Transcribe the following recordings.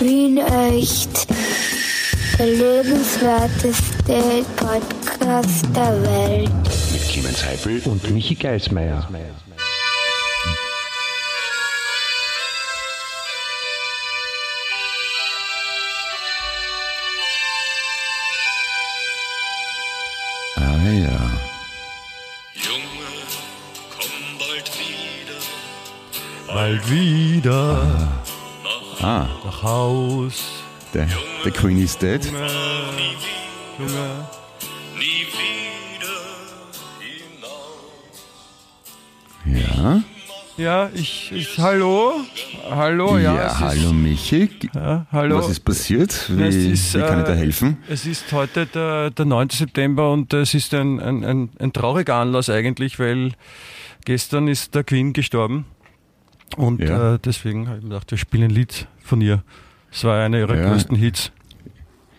Wien echt. Der lebenswerteste Podcast der Welt. Mit Clemens Heipel und Michi Geismeier. Ah ja. Junge, komm bald wieder Bald wieder Ah, nach Haus. der, der Queen is dead. Junge, nie wieder hinaus. Ja. Ja, ich, ich hallo, hallo, ja. Ja, hallo Michi. Ist, ja, hallo. Was ist passiert? Wie, ist, wie kann ich da äh, helfen? Es ist heute der, der 9. September und es ist ein, ein, ein, ein trauriger Anlass eigentlich, weil gestern ist der Queen gestorben. Und Ja. äh, deswegen habe ich mir gedacht, wir spielen ein Lied von ihr. Es war einer ihrer Ja. größten Hits.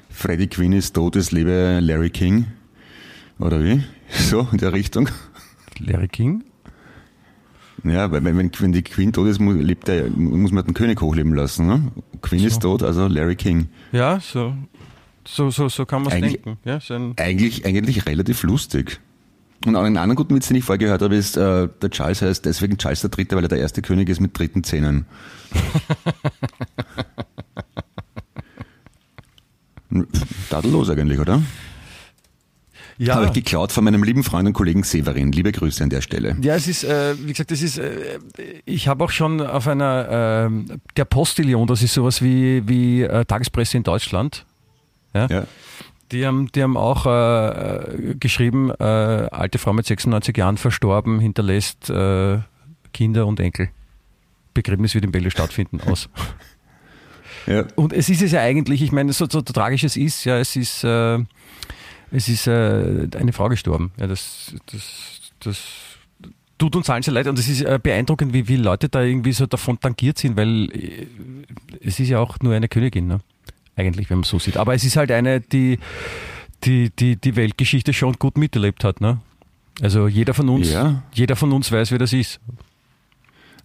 Freddie Queen ist tot, es lebe Larry King. Oder wie? So, in der Richtung. Larry King? Ja, weil wenn, wenn die Queen tot ist, lebt der, muss man den König hochleben lassen. Ne? Queen ist tot, also Larry King. Ja, so, so, so, so kann man es denken. Ja, so Eigentlich, eigentlich relativ lustig. Und auch einen anderen guten Witz, den ich vorher gehört habe, ist, äh, der Charles heißt deswegen Charles der Dritte, weil er der erste König ist mit dritten Zähnen. Tadellos eigentlich, oder? ja, Habe ich geklaut von meinem lieben Freund und Kollegen Severin. Liebe Grüße an der Stelle. Ja, es ist, äh, wie gesagt, das ist, äh, ich habe auch schon auf einer, äh, der Postillion, das ist sowas wie, wie äh, Tagespresse in Deutschland. Ja. Ja. Die haben, die haben auch äh, äh, geschrieben, äh, alte Frau mit 96 Jahren verstorben, hinterlässt äh, Kinder und Enkel. Begräbnis wird in Bälde stattfinden aus. Ja. Und es ist es ja eigentlich, ich meine, so, so tragisch es ist, ja, es ist, äh, es ist äh, eine Frau gestorben. Ja, das, das, das tut uns allen sehr leid und es ist beeindruckend, wie viele Leute da irgendwie so davon tangiert sind, weil es ist ja auch nur eine Königin, ne? Eigentlich, wenn man so sieht. Aber es ist halt eine, die die, die, die Weltgeschichte schon gut miterlebt hat. Ne? Also jeder von uns, Ja. jeder von uns weiß, wie das ist.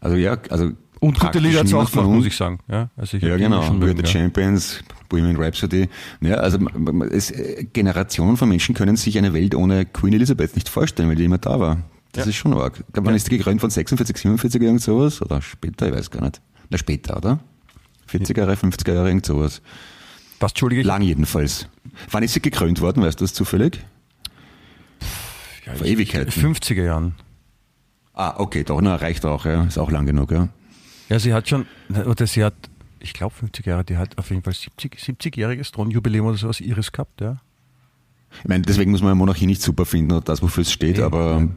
Also ja, also Und gute Lieder hat es auch gemacht, muss ich sagen. Ja, also ich Ja, genau. schon mögen, the ja. Champions, Bohemian Rhapsody. Ja, also es, äh, Generationen von Menschen können sich eine Welt ohne Queen Elizabeth nicht vorstellen, weil die immer da war. Das Ja. ist schon arg. Ich glaube, wann ist die gegründet von 46, 47 irgend sowas? Oder später? Ich weiß gar nicht. Na, später, oder? 40er Jahre, 50er Jahre, irgend sowas. Was, Entschuldige? Lang jedenfalls. Wann ist sie gekrönt worden, weißt du das zufällig? Vor Ewigkeiten. 50er Jahren. Ah, okay, doch, na, reicht auch, ja. Ist auch lang genug, ja. Ja, sie hat schon, oder sie hat, ich glaube 50 Jahre, die hat auf jeden Fall 70, 70-jähriges Thronjubiläum oder sowas ihres gehabt, ja. Ich meine, deswegen muss man Monarchie nicht super finden oder das, wofür es steht, Ja, aber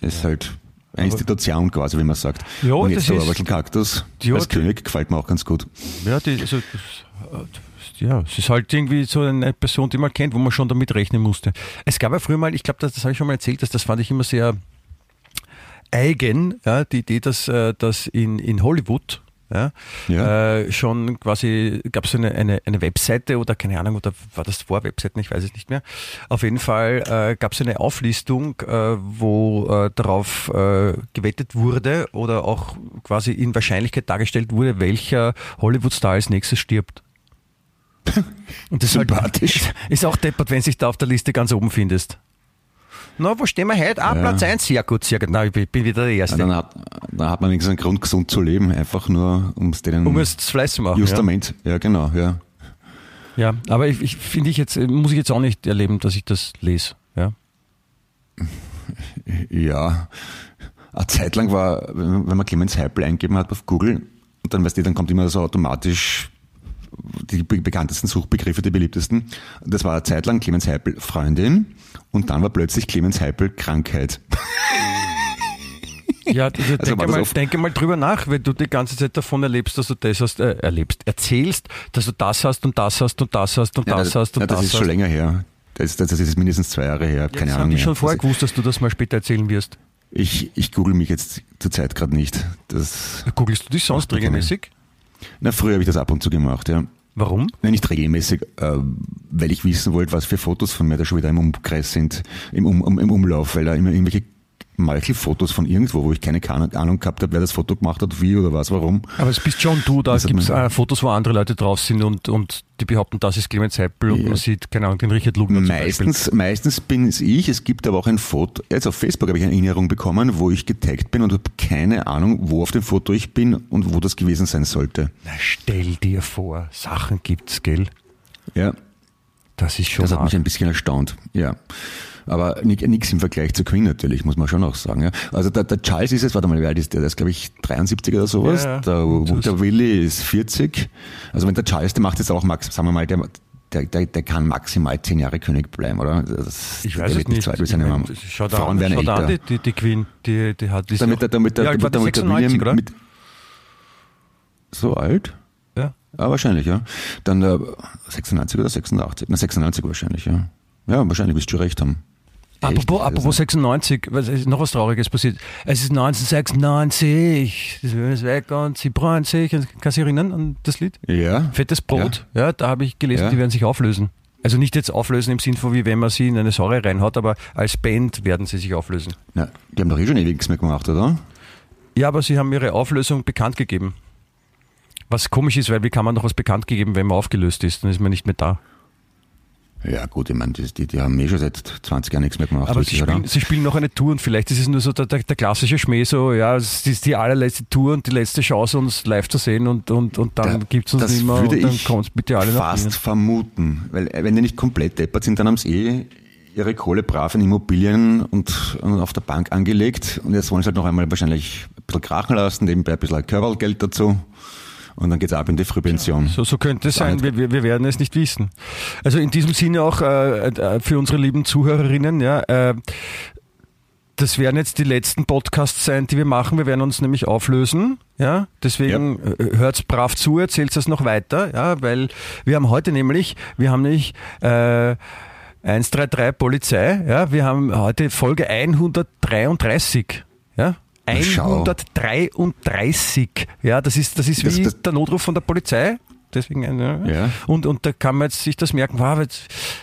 es ist halt eine Institution quasi, wie man sagt. Ja, Und das jetzt der ist- Orwell Kaktus Ja, als König gefällt mir auch ganz gut. Ja, die, also, das, ja, es ist halt irgendwie so eine Person, die man kennt, wo man schon damit rechnen musste. Es gab ja früher mal, ich glaube, das, das habe ich schon mal erzählt, dass das fand ich immer sehr eigen, ja, die Idee, dass, äh, dass in, in Hollywood ja, Ja. Äh, schon quasi gab es eine, eine, eine Webseite oder keine Ahnung, oder war das vor Webseiten, ich weiß es nicht mehr. Auf jeden Fall äh, gab es eine Auflistung, äh, wo äh, darauf äh, gewettet wurde oder auch quasi in Wahrscheinlichkeit dargestellt wurde, welcher Hollywood-Star als nächstes stirbt. Und das ist, halt, Sympathisch. ist auch deppert, wenn sich da auf der Liste ganz oben findest. Na, wo stehen wir heute? Ah, Ja. Platz 1, sehr gut, sehr gut. Na, ich bin wieder der Ja, Erste. dann, hat, dann hat man wenigstens einen Grund, gesund zu leben, einfach nur, um es denen um es zu Fleiß zu machen. Ja. Justament. Ja. genau, ja. Ja, aber ich, ich finde ich jetzt, muss ich jetzt auch nicht erleben, dass ich das lese. Ja. Ja. Eine Zeit lang war, wenn man Clemens Heipel eingeben hat auf Google, und dann weißt du, dann kommt immer so automatisch die be- bekanntesten Suchbegriffe, die beliebtesten. Das war eine Zeit lang Clemens Heipel Freundin und dann war plötzlich Clemens Heipel Krankheit. Ja, also Also denke, das mal, denke mal drüber nach, wenn du die ganze Zeit davon erlebst, dass du das hast, äh, erlebst, erzählst, dass du das hast und das hast und das hast und Ja, das hast und ja, das das ist hast. schon länger her. Das, das, das ist mindestens zwei Jahre her, keine das Ahnung. habe ich schon vorher Also gewusst, dass du das mal später erzählen wirst. ich, ich google mich jetzt zurzeit gerade nicht. Das, Googlest du dich sonst mir keine- regelmäßig? Na, früher habe ich das ab und zu gemacht, ja. Warum? Nein, nicht regelmäßig, äh, weil ich wissen wollte, was für Fotos von mir da schon wieder im Umkreis sind, im, um, im Umlauf, weil da immer irgendwelche Meuchelfotos von irgendwo, wo ich keine Ahnung gehabt habe, wer das Foto gemacht hat, wie oder was, warum. Aber es bist schon du, da gibt es äh, Fotos, wo andere Leute drauf sind und, und die behaupten, das ist Clemens Heppel und Ja. man sieht, keine Ahnung, den Richard Lugner zum Beispiel. Meistens, meistens bin es ich. Es gibt aber auch ein Foto. Jetzt auf Facebook habe ich eine Erinnerung bekommen, wo ich getaggt bin und habe keine Ahnung, wo auf dem Foto ich bin und wo das gewesen sein sollte. Na, stell dir vor, Sachen gibt's, gell? Ja, Das ist schon das hat arg. mich ein bisschen erstaunt. Ja. Aber nichts im Vergleich zu Queen natürlich, muss man schon auch sagen. Ja. Also der, der Charles ist jetzt, warte mal, wie alt ist der? Der ist, glaube ich, 73 oder sowas. Ja, ja. Der, der Willy ist 40. Also wenn der Charles, der macht jetzt auch, max, sagen wir mal, der, der, der, der kann maximal 10 Jahre König bleiben, oder? Das, Ich der weiß es nicht. Wie Ich mein, Schau da Frauen an, werden schau da an die, die, die Queen, die, die hat... Die Damit, ja der, damit, der, war damit, damit der 96, William oder? mit, so alt? ja. Ja, wahrscheinlich, ja. Dann der 96 oder 86? Na, 96 wahrscheinlich, ja. Ja, wahrscheinlich wirst du recht haben. Apropos, apropos 96, was ist noch was Trauriges passiert. Es ist 1996, das ist weg und sie bräunen sich. Kannst du dich erinnern an das Lied? Ja. Fettes Brot, ja, da habe ich gelesen, Ja. die werden sich auflösen. Also nicht jetzt auflösen im Sinn von, wie wenn man sie in eine Säure reinhaut, aber als Band werden sie sich auflösen. Na, die haben doch eh schon ewig nichts mehr gemacht, oder? Ja, aber sie haben ihre Auflösung bekannt gegeben. Was komisch ist, weil wie kann man noch was bekannt gegeben, wenn man aufgelöst ist? Dann ist man nicht mehr da. Ja, gut, ich meine, die, die, haben eh schon seit 20 Jahren nichts mehr gemacht. Aber richtig, sie spielen, oder? sie spielen noch eine Tour und vielleicht ist es nur so der, der, der klassische Schmäh, so, ja, es ist die allerletzte Tour und die letzte Chance, uns live zu sehen und, und, und dann Da- gibt es uns nicht mehr und dann kommt bitte alle fast vermuten. Weil äh, wenn die nicht komplett deppert sind, dann haben sie eh ihre Kohle brav in Immobilien und, und auf der Bank angelegt. Und jetzt wollen sie halt noch einmal wahrscheinlich ein bisschen krachen lassen, nebenbei ein bisschen Körpergeld dazu. Und dann geht's ab in die Frühpension. So, so könnte es sein, wir, wir, werden es nicht wissen. Also in diesem Sinne auch äh, äh, für unsere lieben Zuhörerinnen, ja, äh, das werden jetzt die letzten Podcasts sein, die wir machen. Wir werden uns nämlich auflösen. Ja, deswegen äh, hört's brav zu, erzählt es noch weiter, ja, weil wir haben heute nämlich, wir haben nämlich äh, 133 Polizei, ja, wir haben heute Folge 133, ja. Na, schau. 133, ja, das ist, das ist Das- wie das- der Notruf von der Polizei. Deswegen, äh, ja. Ja. Und, und da kann man jetzt sich das merken, wow,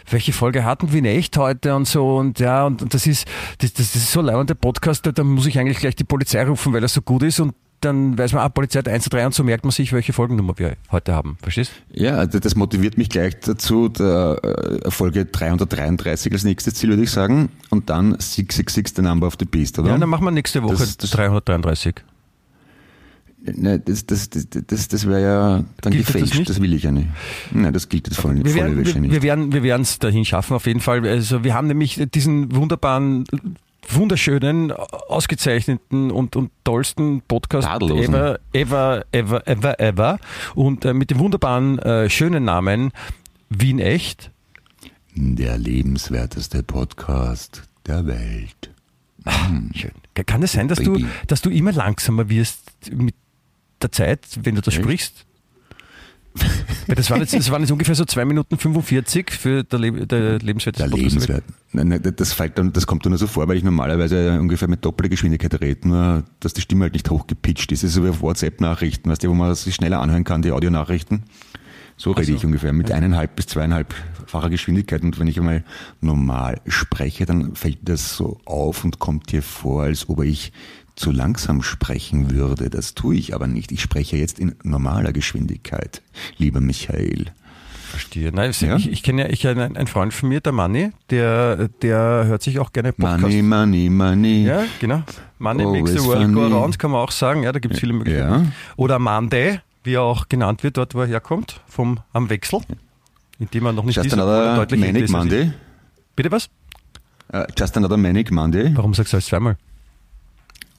welche Folge hatten wir in echt heute und so und ja, und, und das ist, das, das ist so leibend der Podcast, da, da muss ich eigentlich gleich die Polizei rufen, weil er so gut ist und dann weiß man, ah, Polizei hat 1 zu 3 und so merkt man sich, welche Folgennummer wir heute haben. Verstehst? Ja, also das motiviert mich gleich dazu, der äh, Folge 333 als nächstes Ziel, würde ich sagen. Und dann 666, the number of the beast, oder? Ja, dann machen wir nächste Woche Das- das- 333. Ne, das das, das, das, das wäre ja dann Gilt das gefälscht, nicht? das, will ich ja nicht. Nein, das gilt jetzt voll, Wir werden, wir, nicht. wir werden, wir werden es dahin schaffen, auf jeden Fall. Also wir haben nämlich diesen wunderbaren, wunderschönen, ausgezeichneten und, und tollsten Podcast Tadellosen. ever, ever, ever, ever, ever. Und äh, mit dem wunderbaren, äh, schönen Namen Wien Echt. Der lebenswerteste Podcast der Welt. Schön. Kann es sein, dass du, dass du immer langsamer wirst mit der Zeit, wenn du das Echt? sprichst? Das waren, jetzt, das waren jetzt ungefähr so 2 Minuten 45 für der, Le der lebenswerteste Der lebenswert. Nein, nein, das, fällt dann, das kommt dann nur so vor, weil ich normalerweise ungefähr mit doppelter Geschwindigkeit rede, nur dass die Stimme halt nicht hochgepitcht ist. Das ist so wie auf WhatsApp-Nachrichten, weißt du, wo man sich schneller anhören kann, die Audionachrichten. So rede so. ich ungefähr mit eineinhalb bis zweieinhalbfacher Geschwindigkeit. Und wenn ich einmal normal spreche, dann fällt das so auf und kommt dir vor, als ob ich zu langsam sprechen würde. Das tue ich aber nicht. Ich spreche jetzt in normaler Geschwindigkeit, lieber Michael. Verstehe. Nein, Ja? ich, ich kenne ja ich kenne einen- Freund von mir, der Manni, der, der hört sich auch gerne Podcasts. Money, money, money. Ja, genau. Money makes the world go around, kann man auch sagen. Ja, da gibt es viele Möglichkeiten. Ja. Oder Monday, wie er auch genannt wird, dort wo er herkommt, vom am Wechsel, in dem er noch nicht Just er another deutlich Manic ist. Monday. Bitte was? Uh, just another Manic Monday. Warum sagst du das zweimal?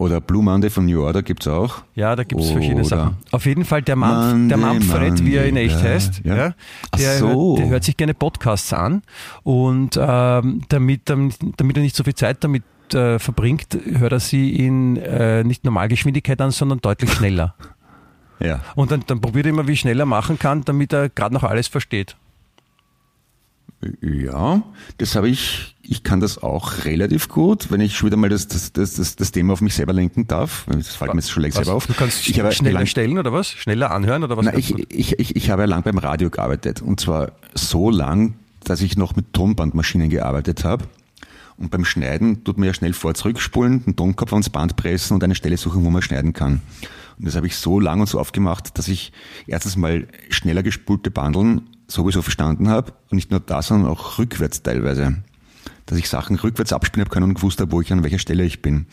Oder Blue Monday von New Order gibt's auch. Ja, da gibt es verschiedene Sachen. Auf jeden Fall der, Manf, Monday, der Manfred, wie er in echt Monday, heißt, ja. ja. Der, so. hört, der hört sich gerne Podcasts an und ähm, damit, damit, damit er nicht so viel Zeit damit äh, verbringt, hört er sie in äh, nicht Normalgeschwindigkeit an, sondern deutlich schneller. Ja. Und dann, dann probiert er immer, wie schnell er machen kann, damit er gerade noch alles versteht. Ja, das habe ich, ich kann das auch relativ gut, wenn ich schon wieder mal das, das, das, das, das Thema auf mich selber lenken darf. Das fällt mir jetzt schon längst selber auf. Du kannst ich habe schneller lang, stellen oder was? Schneller anhören oder was? kannst ich, ich, ich, ich habe ja lang beim Radio gearbeitet und zwar so lang, dass ich noch mit Tonbandmaschinen gearbeitet habe. Und beim Schneiden tut man ja schnell vor zurückspulen, den Tonkopf ans Band pressen und eine Stelle suchen, wo man schneiden kann. Und das habe ich so lang und so oft gemacht, dass ich erstens mal schneller gespulte Bandeln sowieso verstanden habe und nicht nur das, sondern auch rückwärts teilweise. Dass ich Sachen rückwärts abspielen habe können und gewusst habe, wo ich an welcher Stelle ich bin.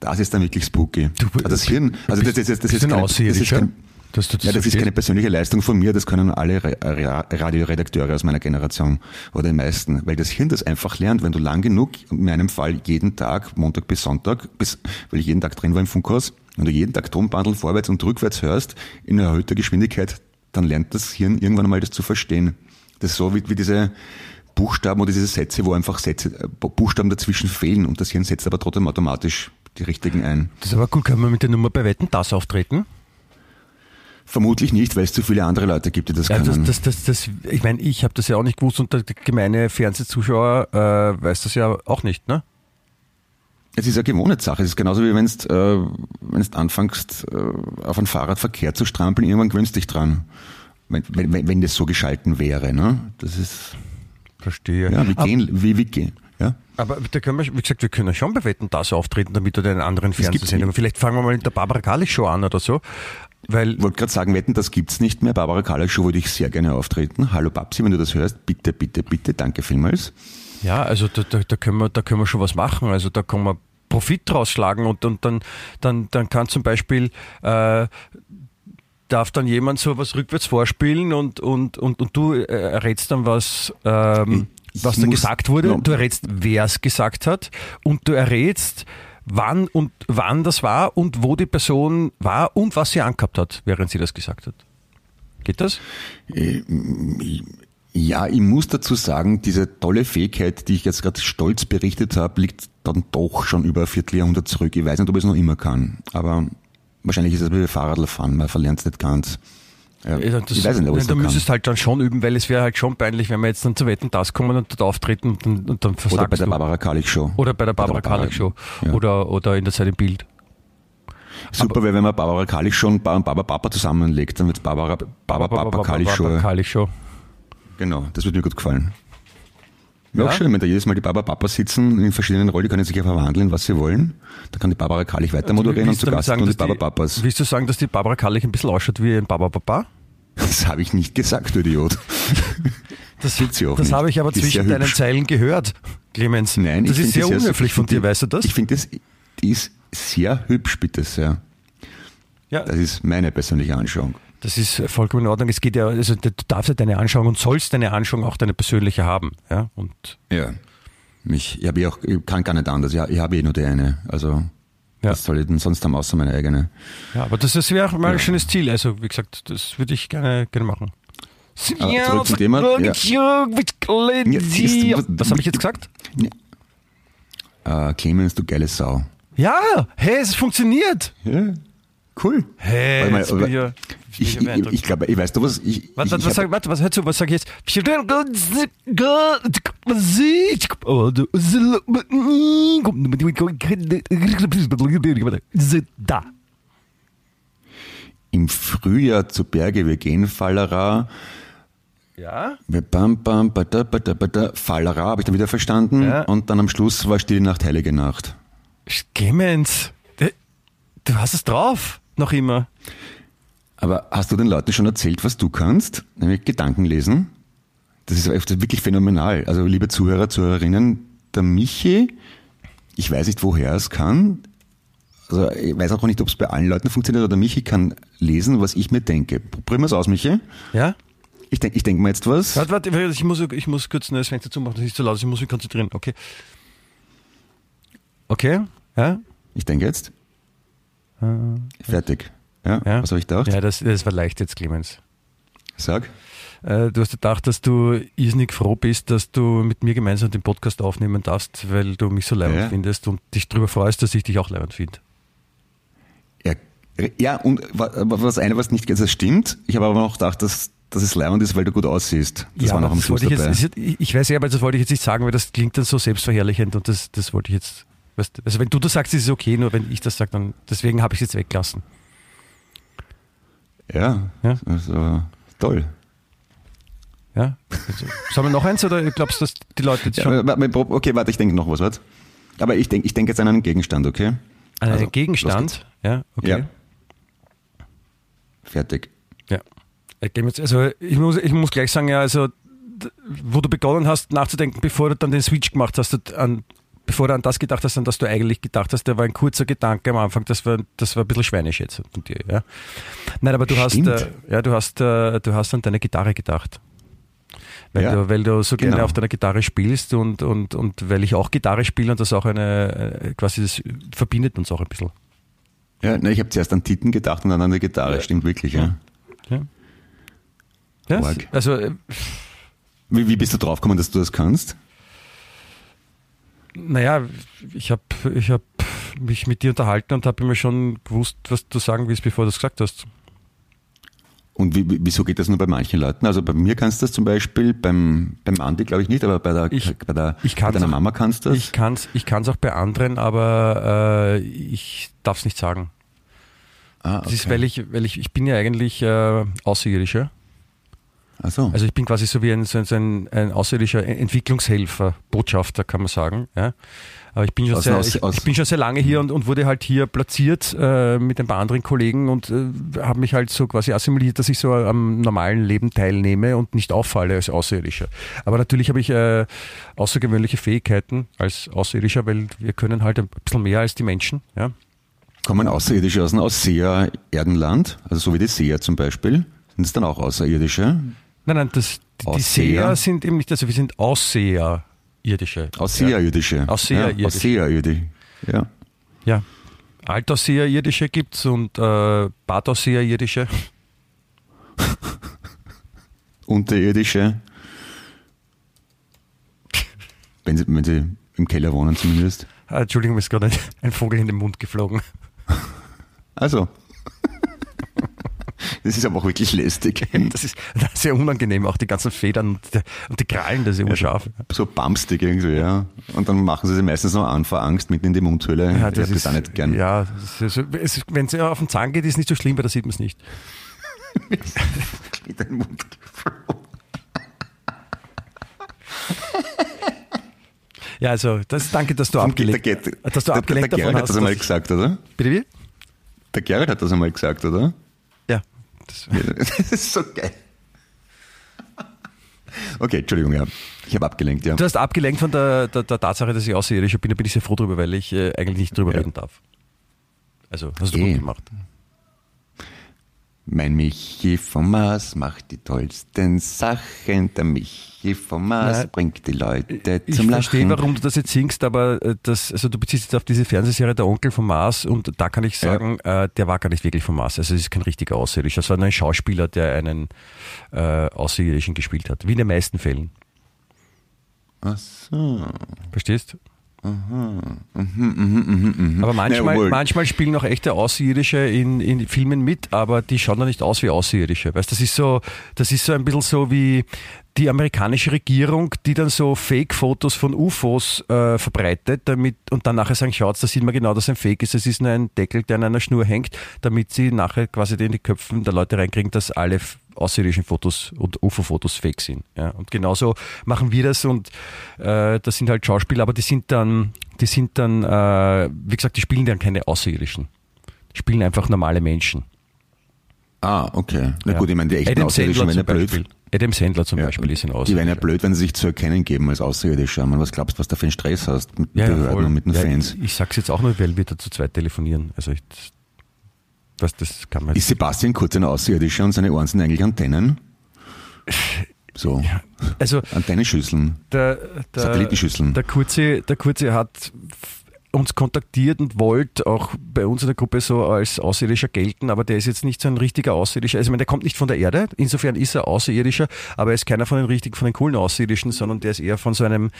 Das ist dann wirklich spooky. Du- Also das Hirn, also das, das, das, das ist keine, das ist kein, Dass du das ja, das ist keine persönliche Leistung von mir, das können alle Ra- Ra- Radioredakteure aus meiner Generation oder die meisten, weil das Hirn das einfach lernt, wenn du lang genug, in meinem Fall jeden Tag, Montag bis Sonntag, bis, weil ich jeden Tag drin war im Funkhaus, wenn du jeden Tag Tonbandel vorwärts und rückwärts hörst, in erhöhter Geschwindigkeit, dann lernt das Hirn irgendwann einmal das zu verstehen. Das ist so wie, wie diese Buchstaben oder diese Sätze, wo einfach Sätze, äh, Buchstaben dazwischen fehlen und das Hirn setzt aber trotzdem automatisch die richtigen ein. Das ist aber cool, können wir mit der Nummer bei Wetten das auftreten? Vermutlich nicht, weil es zu viele andere Leute gibt, die das Ja, können. das, das, das, ich meine, ich habe das ja auch nicht gewusst und der gemeine Fernsehzuschauer äh, weiß das ja auch nicht, ne? Es ist eine Gewohnheitssache. Es ist genauso wie wenn du äh, anfängst, äh, auf einen Fahrradverkehr zu strampeln, irgendwann gewöhnst dich dran. Wenn, wenn, wenn- das so geschalten wäre. Ne? Das ist, Verstehe. ja, wie gehen, wie, wie gehen. Ja? aber da können wir, wie gesagt, wir können ja schon bei Wetten das auftreten, damit oder in anderen Fernsehsendungen. Vielleicht fangen wir mal in der Barbara Kalisch Show an oder so. Weil, Ich wollte gerade sagen, wetten, das gibt's nicht mehr. Barbara Kalisch Show würde ich sehr gerne auftreten. Hallo Babsi, wenn du das hörst, bitte, bitte, bitte, danke vielmals. Ja, also da, da, da, können wir, da können wir schon was machen. Also da kann man Profit draus schlagen und, und dann, dann, dann kann zum Beispiel äh, darf dann jemand so was rückwärts vorspielen und, und, und, und du äh, errätst dann, was, ähm, was da gesagt wurde. Ja. Du errätst, wer es gesagt hat und du errätst, wann und wann das war und wo die Person war und was sie angehabt hat, während sie das gesagt hat. Geht das? Ja, ich muss dazu sagen, diese tolle Fähigkeit, die ich jetzt gerade stolz berichtet habe, liegt dann doch schon über ein Vierteljahrhundert zurück. Ich weiß nicht, ob ich es noch immer kann, aber wahrscheinlich ist es wie Fahrradfahren, man verlernt es nicht ganz. Ja, Ja, das, ich weiß nicht, ob es da müsstest du halt dann schon üben, weil es wäre halt schon peinlich, wenn wir jetzt dann zu Wetten das kommen und dort auftreten und dann, und dann Oder versagst bei der. Barbara Kalik Show. Oder bei der Barbara Barbara- Kalik Show. Ja. Oder, oder in der Zeit im Bild. Super wäre, wenn man Barbara Kalik Show und Barbara Papa zusammenlegt, dann wird Barbara, Barbara Kalik Barbara Show. Kalik Show. Genau, das würde mir gut gefallen. Wäre Ja? auch schön, wenn da jedes Mal die Barbara Papa sitzen in verschiedenen Rollen, die können sich ja verwandeln, was sie wollen. Da kann die Barbara Kalik weiter moderieren und zu Gast sagen, und die Barbara Papas. Willst du sagen, dass die Barbara Kalik ein bisschen ausschaut wie ein Baba Papa? Das habe ich nicht gesagt, du Idiot. Das, das habe ich aber ist zwischen deinen hübsch. Zeilen gehört, Clemens. Nein, das ich ist sehr die unhöflich ich von dir, weißt du das? Ich finde das, die ist sehr hübsch, bitte sehr. ja, Das ist meine persönliche Anschauung. Das ist vollkommen in Ordnung. Es geht ja, also du darfst ja deine Anschauung und sollst deine Anschauung auch deine persönliche haben. Ja, und Ja. Mich, ich, habe eh auch, ich kann gar nicht anders. Ja, ich habe eh nur die eine. Also, Ja. was soll ich denn sonst haben, außer meine eigene? Ja, aber das, das wäre auch mal ein schönes Ziel. Also, wie gesagt, das würde ich gerne, gerne machen. Aber zurück zum Thema, ja. Was habe ich jetzt gesagt? Äh, Clemens, du geile Sau. Ja, hey, es funktioniert. Ja, cool. Hey, mal, bin ich ich, ich, ich glaube, ich weiß du was? Ich, Warte, ich, was, sag, warte, was, hör zu, was sag ich jetzt? Da. Im Frühjahr zu Berge, wir gehen Fallera. Ja? Fallera, habe ich dann wieder verstanden. Ja. Und dann am Schluss war Stille Nacht, Heilige Nacht. Clemens, du hast es drauf, noch immer. Aber hast du den Leuten schon erzählt, was du kannst? Nämlich Gedanken lesen. Das ist wirklich phänomenal. Also liebe Zuhörer, Zuhörerinnen, der Michi, ich weiß nicht, woher er es kann. Also ich weiß auch nicht, ob es bei allen Leuten funktioniert, aber der Michi kann lesen, was ich mir denke. Probieren wir es aus, Michi. Ja? Ich denke ich denk mir jetzt was. Warte, warte, ich muss, ich muss kurz das Fenster zumachen, das ist zu laut, ich muss mich konzentrieren. Okay. Okay, ja? Ich denke jetzt. Fertig. Ja, ja. was habe ich gedacht? Ja, das, das war leicht jetzt, Clemens. Sag. Äh, Du hast gedacht, dass du irrsinnig froh bist, dass du mit mir gemeinsam den Podcast aufnehmen darfst, weil du mich so leibend Ja. findest und dich darüber freust, dass ich dich auch leibend finde. Ja, ja, und was eine, was nicht ganz das stimmt. Ich habe aber noch gedacht, dass, dass es leibend ist, weil du gut aussiehst. Das ja, war noch am Schluss ich, dabei. jetzt, ich weiß ja, aber das wollte ich jetzt nicht sagen, weil das klingt dann so selbstverherrlichend und das, das wollte ich jetzt. Weißt, also wenn du das sagst, ist es okay, nur wenn ich das sage, dann deswegen habe ich es jetzt weggelassen. Ja, Ja. also toll. Ja? Also, sollen wir noch eins oder glaubst du, dass die Leute jetzt schon Ja, okay, warte, ich denke noch was, warte. Aber ich denke ich denk jetzt an einen Gegenstand, okay? an Also, einen los Gegenstand? Ja, okay. Ja. Fertig. Ja. Jetzt- Also ich muss, ich muss gleich sagen, ja, also wo du begonnen hast nachzudenken, bevor du dann den Switch gemacht hast, an, bevor du an das gedacht hast, an das du eigentlich gedacht hast, der war ein kurzer Gedanke am Anfang, das war, das war ein bisschen schweinisch jetzt von dir, ja. Nein, aber du hast, äh, ja, du hast, äh, du hast an deine Gitarre gedacht. Weil, Ja, du, weil du so gerne genau. auf deiner Gitarre spielst und, und, und weil ich auch Gitarre spiele und das auch eine, äh, quasi das verbindet uns auch ein bisschen. Ja, ne, ich habe zuerst an Titten gedacht und dann an die Gitarre, stimmt wirklich, ja. Ja, Org. also äh, Wie, wie bist du draufgekommen, dass du das kannst? Naja, ich habe ich hab mich mit dir unterhalten und habe immer schon gewusst, was du sagen willst, bevor du es gesagt hast. Und wie, wie- wieso geht das nur bei manchen Leuten? Also bei mir kannst du das zum Beispiel, beim, beim Andi glaube ich nicht, aber bei, der, Ich- bei, der, ich bei deiner auch- Mama kannst du das. Ich kann es ich kann's auch bei anderen, aber äh, ich darf es nicht sagen. ah, Das ist, weil ich, weil ich, ich bin ja eigentlich äh, Außerirdischer. Ach so. Also ich bin quasi so wie ein, so ein, so ein, ein außerirdischer Entwicklungshelfer, Botschafter, kann man sagen. Ja. Aber ich bin schon, Aus- sehr, ich, aus- ich bin schon sehr lange hier und, und wurde halt hier platziert äh, mit ein paar anderen Kollegen und äh, habe mich halt so quasi assimiliert, dass ich so am normalen Leben teilnehme und nicht auffalle als Außerirdischer. Aber natürlich habe ich äh, außergewöhnliche Fähigkeiten als Außerirdischer, weil wir können halt ein bisschen mehr als die Menschen. Ja. Kommen Außerirdische aus dem Ausseher-Erdenland, also so wie die Seher zum Beispiel, sind es dann auch Außerirdische? Nein, nein, das, die, die Ausseher? Seher sind eben nicht, also wir sind Ausseherirdische. Ausseherirdische. Ausseherirdische. Ja, Ausseherirdische. Ja. Ja. Altausseherirdische gibt's und äh, Badausseherirdische. Unterirdische. Wenn sie, wenn sie im Keller wohnen zumindest. Ah, Entschuldigung, mir ist gerade ein, ein Vogel in den Mund geflogen. Also. Das ist aber auch wirklich lästig. Das ist, das ist sehr unangenehm, auch die ganzen Federn und die, und die Krallen, das ist immer scharf. So bumpstig irgendwie, ja. Und dann machen sie sich meistens noch an vor Angst mitten in die Mundhöhle. ich hab das auch nicht gern. Ja, das ist, es, wenn es auf den Zahn geht, ist nicht so schlimm, weil da sieht man es nicht. In den Mund. Ja, also das, danke, dass du abgelenkt, dass du der- abgelenkt der davon Gerrit hat hast. das einmal gesagt, oder? Bitte wie? Der Gerrit hat das einmal gesagt, oder? Das, Das ist so geil. Okay, Entschuldigung, ja. Ich habe abgelenkt, ja. du hast abgelenkt von der, der, der Tatsache, dass ich Außerirdischer bin, da bin ich sehr froh drüber, weil ich äh, eigentlich nicht drüber Ja. reden darf. Also, hast du Eh. gut gemacht. Mein Michi vom Mars macht die tollsten Sachen. Der Michi vom Mars Nein. bringt die Leute Ich zum verstehe, Lachen. warum du das jetzt singst, aber äh, das, also du beziehst jetzt auf diese Fernsehserie Der Onkel vom Mars und da kann ich Ja. sagen, äh, der war gar nicht wirklich vom Mars. Also es ist kein richtiger Außerirdischer, sondern ein Schauspieler, der einen äh, Außerirdischen gespielt hat. Wie in den meisten Fällen. Ach so. Verstehst? Mhm, Aber manchmal, wohl. manchmal spielen auch echte Außerirdische in, in Filmen mit, aber die schauen dann nicht aus wie Außerirdische. Weißt, das ist so, das ist so ein bisschen so wie die amerikanische Regierung, die dann so Fake-Fotos von UFOs äh, verbreitet, damit und dann nachher sagen, schaut, da sieht man genau, dass ein Fake ist. Es ist nur ein Deckel, der an einer Schnur hängt, damit sie nachher quasi in die Köpfen der Leute reinkriegen, dass alle außerirdischen Fotos und UFO-Fotos fake sind. Ja, und genauso machen wir das und äh, das sind halt Schauspieler, aber die sind dann, die sind dann, äh, wie gesagt, die spielen dann keine Außerirdischen. Die spielen einfach normale Menschen. Ah, okay. Na Ja. gut, ich meine, die echten Adam Außerirdischen Sandler wären ja blöd. Adam Sandler zum Ja, Beispiel ist ein Die wären ja Außerirdischer. blöd, wenn sie sich zu erkennen geben als Außerirdischer. Man, was glaubst du, was du für einen Stress hast mit Ja, Behörden und mit den Fans? Ich, ich sag's jetzt auch nur, weil wir da zu zweit telefonieren. Also ich, was, das kann man Ist Sebastian Kurz ein Außerirdischer und seine Ohren sind eigentlich Antennen? So, also Antennenschüsseln. der, der, Satellitenschüsseln. Der Kurze, der Kurze hat uns kontaktiert und wollte auch bei uns in der Gruppe so als Außerirdischer gelten, aber der ist jetzt nicht so ein richtiger Außerirdischer. Also ich meine, der kommt nicht von der Erde, insofern ist er Außerirdischer, aber er ist keiner von den richtigen, von den coolen Außerirdischen, sondern der ist eher von so einem,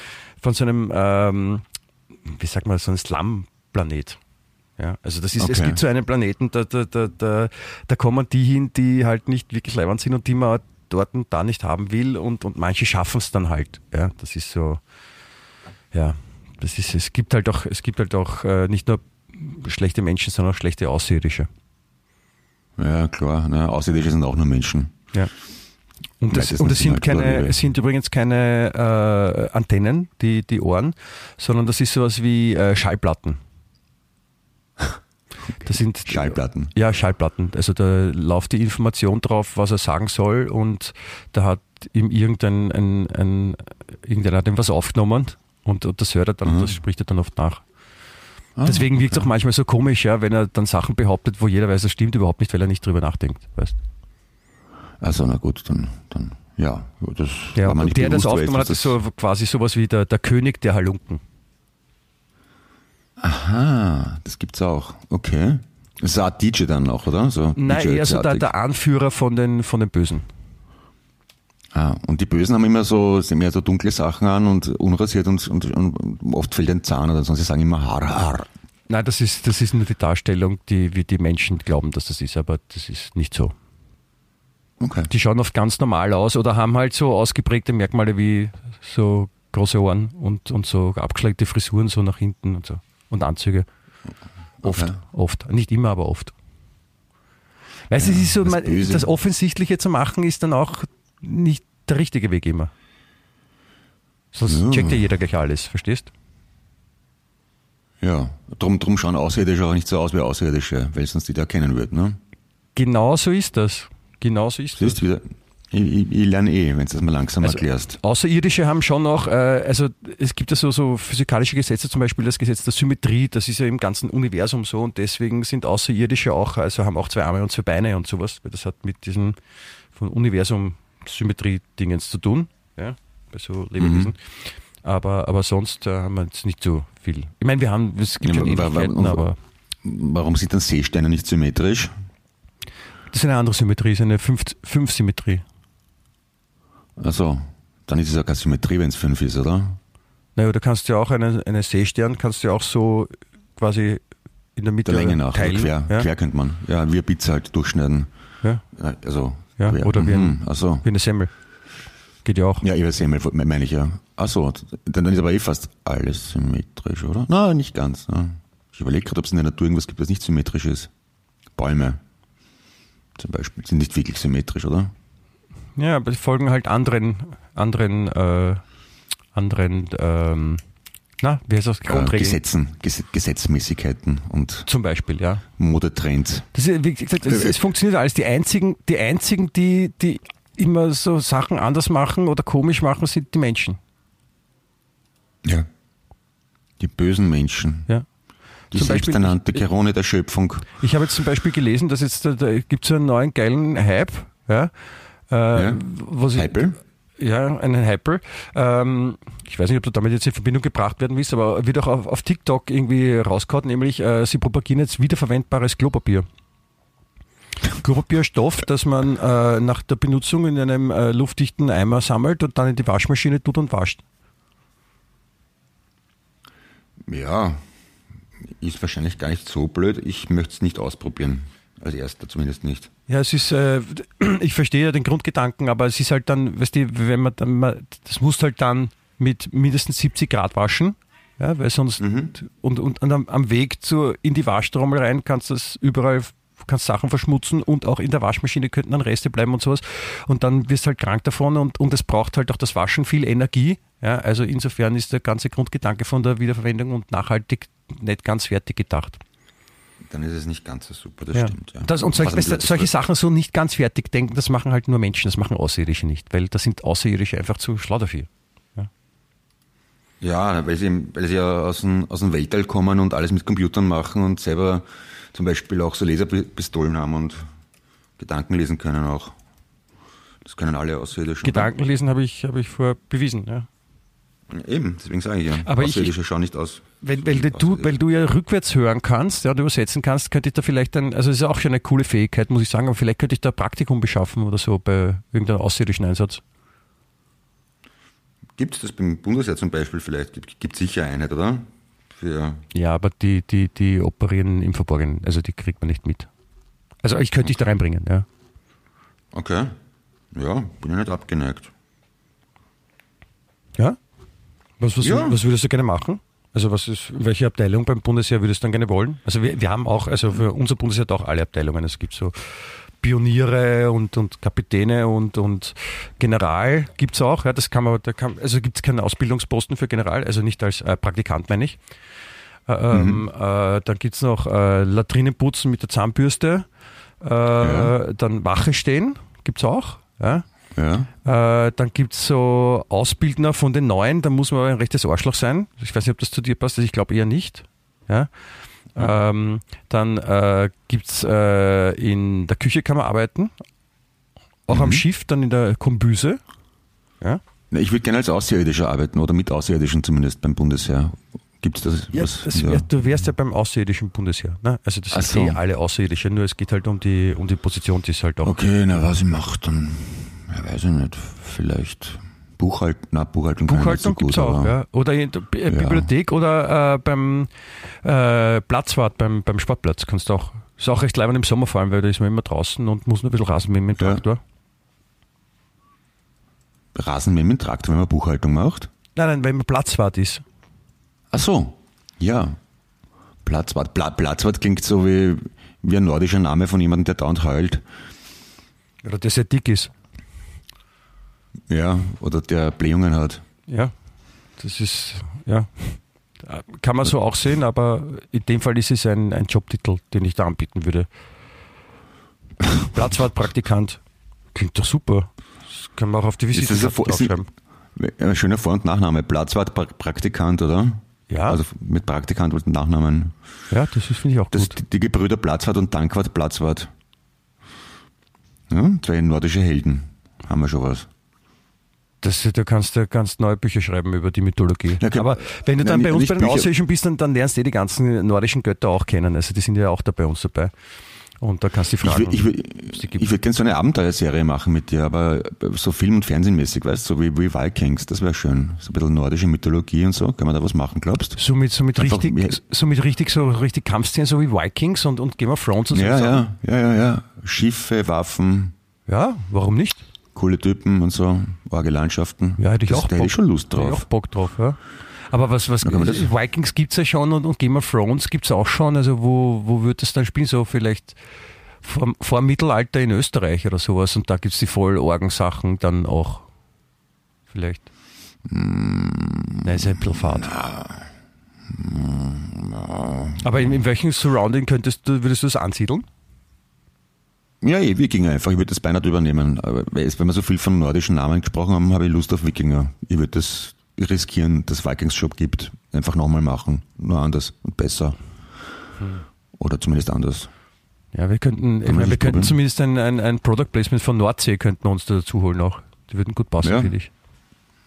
von so einem, ähm, wie sagt man, so einem Slum-Planet. Ja, also das ist, es Okay. gibt so einen Planeten, da, da, da, da, da kommen die hin, die halt nicht wirklich leibend sind und die man dort und da nicht haben will und, und manche schaffen es dann halt. Ja, das ist so, ja, das ist, es gibt halt auch, es gibt halt auch äh, nicht nur schlechte Menschen, sondern auch schlechte Außerirdische. Ja, klar. Ne? Außerirdische sind auch nur Menschen. Ja. Und, das, Meistens und es sind, halt keine, es sind übrigens keine äh, Antennen, die, die Ohren, sondern das ist sowas wie äh, Schallplatten. Das sind Schallplatten. Ja, Schallplatten. Also da läuft die Information drauf, was er sagen soll und da hat ihm irgendein, ein, ein, irgendeiner hat ihm was aufgenommen und, und das hört er dann, das spricht er dann oft nach. Ah, Deswegen wirkt es auch manchmal so komisch, ja, wenn er dann Sachen behauptet, wo jeder weiß, das stimmt überhaupt nicht, weil er nicht drüber nachdenkt. Weißt? Also na gut, dann, dann ja, das Ja, war und nicht der, der das bewusst, weil aufgenommen hat, ist so quasi sowas wie der, der König der Halunken. Aha, das gibt's auch. Okay. Das ist eine Art DJ dann auch, oder? So Nein, eher so der, Anführer von den, von den Bösen. Ah, und die Bösen haben immer so, sie haben ja so dunkle Sachen an und unrasiert und, und, und oft fällt ein Zahn oder so. Sie sagen immer Haar, Haar. Nein, das ist, das ist nur die Darstellung, die, wie die Menschen glauben, dass das ist, aber das ist nicht so. Okay. Die schauen oft ganz normal aus oder haben halt so ausgeprägte Merkmale wie so große Ohren und, und so abgeschleckte Frisuren so nach hinten und so. Und Anzüge. Oft, Okay. oft. Nicht immer, aber oft. Weißt du, es ist so, das Böse. das Offensichtliche zu machen ist dann auch nicht der richtige Weg immer. Sonst Ja. checkt ja jeder gleich alles, verstehst? Ja, drum, drum schauen Außerirdische auch nicht so aus wie Außerirdische, weil sonst die da kennen würden, ne? Genau so ist das. Genau so ist das. Siehst du wieder? Ich, ich, ich lerne eh, wenn du das mal langsam Also- erklärst. Außerirdische haben schon noch, äh, also es gibt ja so, so physikalische Gesetze, zum Beispiel das Gesetz der Symmetrie, das ist ja im ganzen Universum so und deswegen sind Außerirdische auch, also haben auch zwei Arme und zwei Beine und sowas, weil das hat mit diesem von Universum Symmetrie-Dingens zu tun, ja, bei so Lebewesen. Aber, aber sonst äh, haben wir jetzt nicht so viel. Ich meine, wir haben, es gibt Ja, schon aber- aber- Warum sind dann Seesteine nicht symmetrisch? das ist eine andere Symmetrie, ist eine Fünf- Fünf-Symmetrie. Also, dann ist es ja keine Symmetrie, wenn es fünf ist, oder? Naja, du kannst ja auch einen, einen Seestern, kannst du ja auch so quasi in der Mitte Der Länge nach, teilen. quer, ja? quer könnte man. Ja, wie eine Pizza halt durchschneiden. Ja, Also, Ja, quer. oder wie ein- mhm, also, wie eine Semmel. Geht ja auch. ja, ich weiß Semmel, meine ich ja. Achso, dann ist aber eh fast alles symmetrisch, oder? Nein, nicht ganz. Ne? Ich überlege gerade, ob es in der Natur irgendwas gibt, das nicht symmetrisch ist. Bäume zum Beispiel sind nicht wirklich symmetrisch, oder? Ja, aber die folgen halt anderen, anderen, äh, anderen, ähm, na, wie heißt das? Äh, Grundregeln. Gesetzen, Ges Gesetzmäßigkeiten und Zum Beispiel, ja. Modetrends. Das ist, wie gesagt, es, es funktioniert alles. Die einzigen, die einzigen, die, die immer so Sachen anders machen oder komisch machen, sind die Menschen. Ja. Die bösen Menschen. Ja. Die Zum Beispiel- selbsternannte Kerone der Schöpfung. Ich habe jetzt zum Beispiel gelesen, dass jetzt da, da gibt es einen neuen geilen Hype, ja, äh, Ja. wo sie, Hype? Ja, einen Hyper. Ähm, ich weiß nicht, ob du damit jetzt in Verbindung gebracht werden willst, aber wird auch auf, auf TikTok irgendwie rausgehauen, nämlich äh, sie propagieren jetzt wiederverwendbares Klopapier. Klopapierstoff, das man äh, nach der Benutzung in einem äh, luftdichten Eimer sammelt und dann in die Waschmaschine tut und wascht. Ja, ist wahrscheinlich gar nicht so blöd. Ich möchte es nicht ausprobieren. Als erster zumindest nicht. Ja, es ist, äh, ich verstehe ja den Grundgedanken, aber es ist halt dann, weißt du, wenn man dann, mal- das muss halt dann mit mindestens 70 Grad waschen, ja, weil sonst, und, und, und am, am Weg zur, in die Waschtrommel rein kannst du das überall, kannst Sachen verschmutzen und auch in der Waschmaschine könnten dann Reste bleiben und sowas und dann wirst du halt krank davon und, und es braucht halt auch das Waschen viel Energie, ja, also insofern ist der ganze Grundgedanke von der Wiederverwendung und nachhaltig nicht ganz fertig gedacht. Dann ist es nicht ganz so super, das Ja. stimmt. Ja. Das, und solche, weißt solche Sachen so nicht ganz fertig denken, das machen halt nur Menschen, das machen Außerirdische nicht, weil da sind Außerirdische einfach zu schlau dafür. Ja, weil sie, weil sie ja aus dem, aus dem Weltall kommen und alles mit Computern machen und selber zum Beispiel auch so Laserpistolen haben und Gedanken lesen können auch. Das können alle Außerirdischen. Gedanken lesen habe ich, habe ich vorher bewiesen. Ja. Eben, deswegen sage ich ja. Aber ich- Außerirdische schauen nicht aus. Weil, weil, du, Außerirdische. weil du ja rückwärts hören kannst ja, und übersetzen kannst, könnte ich da vielleicht dann, also das ist ja auch schon eine coole Fähigkeit, muss ich sagen, aber vielleicht könnte ich da ein Praktikum beschaffen oder so bei irgendeinem außerirdischen Einsatz. Gibt es das beim Bundesheer zum Beispiel vielleicht? Gibt, gibt sicher eine, oder? Für, Ja, aber die, die, die operieren im Verborgenen, also die kriegt man nicht mit. Also ich könnte dich da reinbringen, ja. okay. Ja, bin ja nicht abgeneigt. Ja? Was, was, Ja. was würdest du gerne machen? Also was ist, welche Abteilung beim Bundesheer würdest du dann gerne wollen? Also wir, wir haben auch, also für unser Bundesheer hat auch alle Abteilungen. Es gibt so Pioniere und, und Kapitäne und, und General gibt es auch. Ja, das kann man, da kann, also gibt es keinen Ausbildungsposten für General, also nicht als äh, Praktikant, meine ich. Äh, ähm, äh, dann gibt es noch äh, Latrinen putzen mit der Zahnbürste. Äh, Ja. Dann Wache stehen, gibt es auch. Ja. Ja. Äh, dann gibt es so Ausbildner von den Neuen, da muss man aber ein rechtes Arschloch sein. Ich weiß nicht, ob das zu dir passt, also ich glaube eher nicht. Ja. Ähm, dann äh, gibt es äh, in der Küche kann man arbeiten, auch am Schiff, dann in der Kombüse. Ja, Ich würde gerne als Außerirdischer arbeiten oder mit Außerirdischen zumindest beim Bundesheer. Gibt es das? ja, was? das Ja. du wärst ja beim außerirdischen Bundesheer. Ne? Also das Ach sind so. eh alle Außerirdische, nur es geht halt um die, um die Position, die ist halt auch. Okay, na was ich mache, dann, ja, weiß ich nicht, vielleicht Buchhaltung, na Buchhaltung, Buchhaltung so gibt es auch, aber- ja. Oder in der Bi- äh, Bibliothek oder äh, beim äh, Platzwart, beim, beim Sportplatz kannst du auch. Ist auch recht leibend im Sommer vor allem, weil da ist man immer draußen und muss nur ein bisschen Rasen mähen mit dem Ja. Traktor. Rasenmähen mit Traktor, wenn man Buchhaltung macht? Nein, nein, wenn man Platzwart ist. Ach so, ja. Platzwart. Pla Platzwart klingt so wie, wie ein nordischer Name von jemandem, der dauernd heult. Oder der sehr dick ist. Ja, oder der Blähungen hat. Ja. Das ist, ja. Kann man so auch sehen, aber in dem Fall ist es ein, ein Jobtitel, den ich da anbieten würde. Platzwart-Praktikant. Klingt doch super. Das kann man auch auf die Visite draufschreiben. Ein schöner Vor- und Nachname. Platzwart, pra Praktikant, oder? Ja. Also mit Praktikant und Nachnamen. Ja, das ist, finde ich auch Das, gut. die Gebrüder Platzwart und Dankwart Platzwart. Ja, zwei nordische Helden. Haben wir schon was. Das, da kannst du kannst neue Bücher schreiben über die Mythologie. Okay. Aber wenn du dann Nein, bei uns bei den. Außerirdischen bist, dann, dann lernst du eh die ganzen nordischen Götter auch kennen. Also die sind ja auch da bei uns dabei. Und da kannst du die Ich fragen. würde ich was die gibt. ich würd gerne so eine Abenteuerserie machen mit dir, aber so Film- und Fernsehmäßig, weißt du, so wie, wie Vikings, das wäre schön. So ein bisschen nordische Mythologie und so. Kann man da was machen, glaubst du? so mit, so mit Einfach richtig, mehr- so mit richtig, so richtig Kampfszenen, so wie Vikings und, und Game of Thrones und so. Ja, ja, ja, ja, ja. Schiffe, Waffen, Ja, warum nicht? Coole Typen und so, arge Landschaften. Ja, hätte ich das, auch Da hätte ich schon Lust Hätte ich drauf. auch Bock drauf, ja. Aber was, was Vikings gibt es ja schon und, und Game of Thrones gibt es auch schon. Also wo, wo wird das dann spielen? So vielleicht vor, vor Mittelalter in Österreich oder sowas und da gibt es die Vollorgensachen dann auch. Vielleicht. Mm, Nein, ist ja ein bisschen fad. Aber in, in welchem Surrounding könntest du, würdest du das ansiedeln? Ja, eh, Wikinger einfach. Ich würde das beinahe übernehmen. Aber wenn wir so viel von nordischen Namen gesprochen haben, habe ich Lust auf Wikinger. Ich würde das riskieren, dass Vikings Shop gibt. Einfach nochmal machen. Nur anders und besser. Hm. Oder zumindest anders. Ja, wir könnten, meine, wir könnten zumindest ein, ein, ein Product Placement von Nordsee könnten wir uns da dazu holen auch. Die würden gut passen, Ja. finde ich.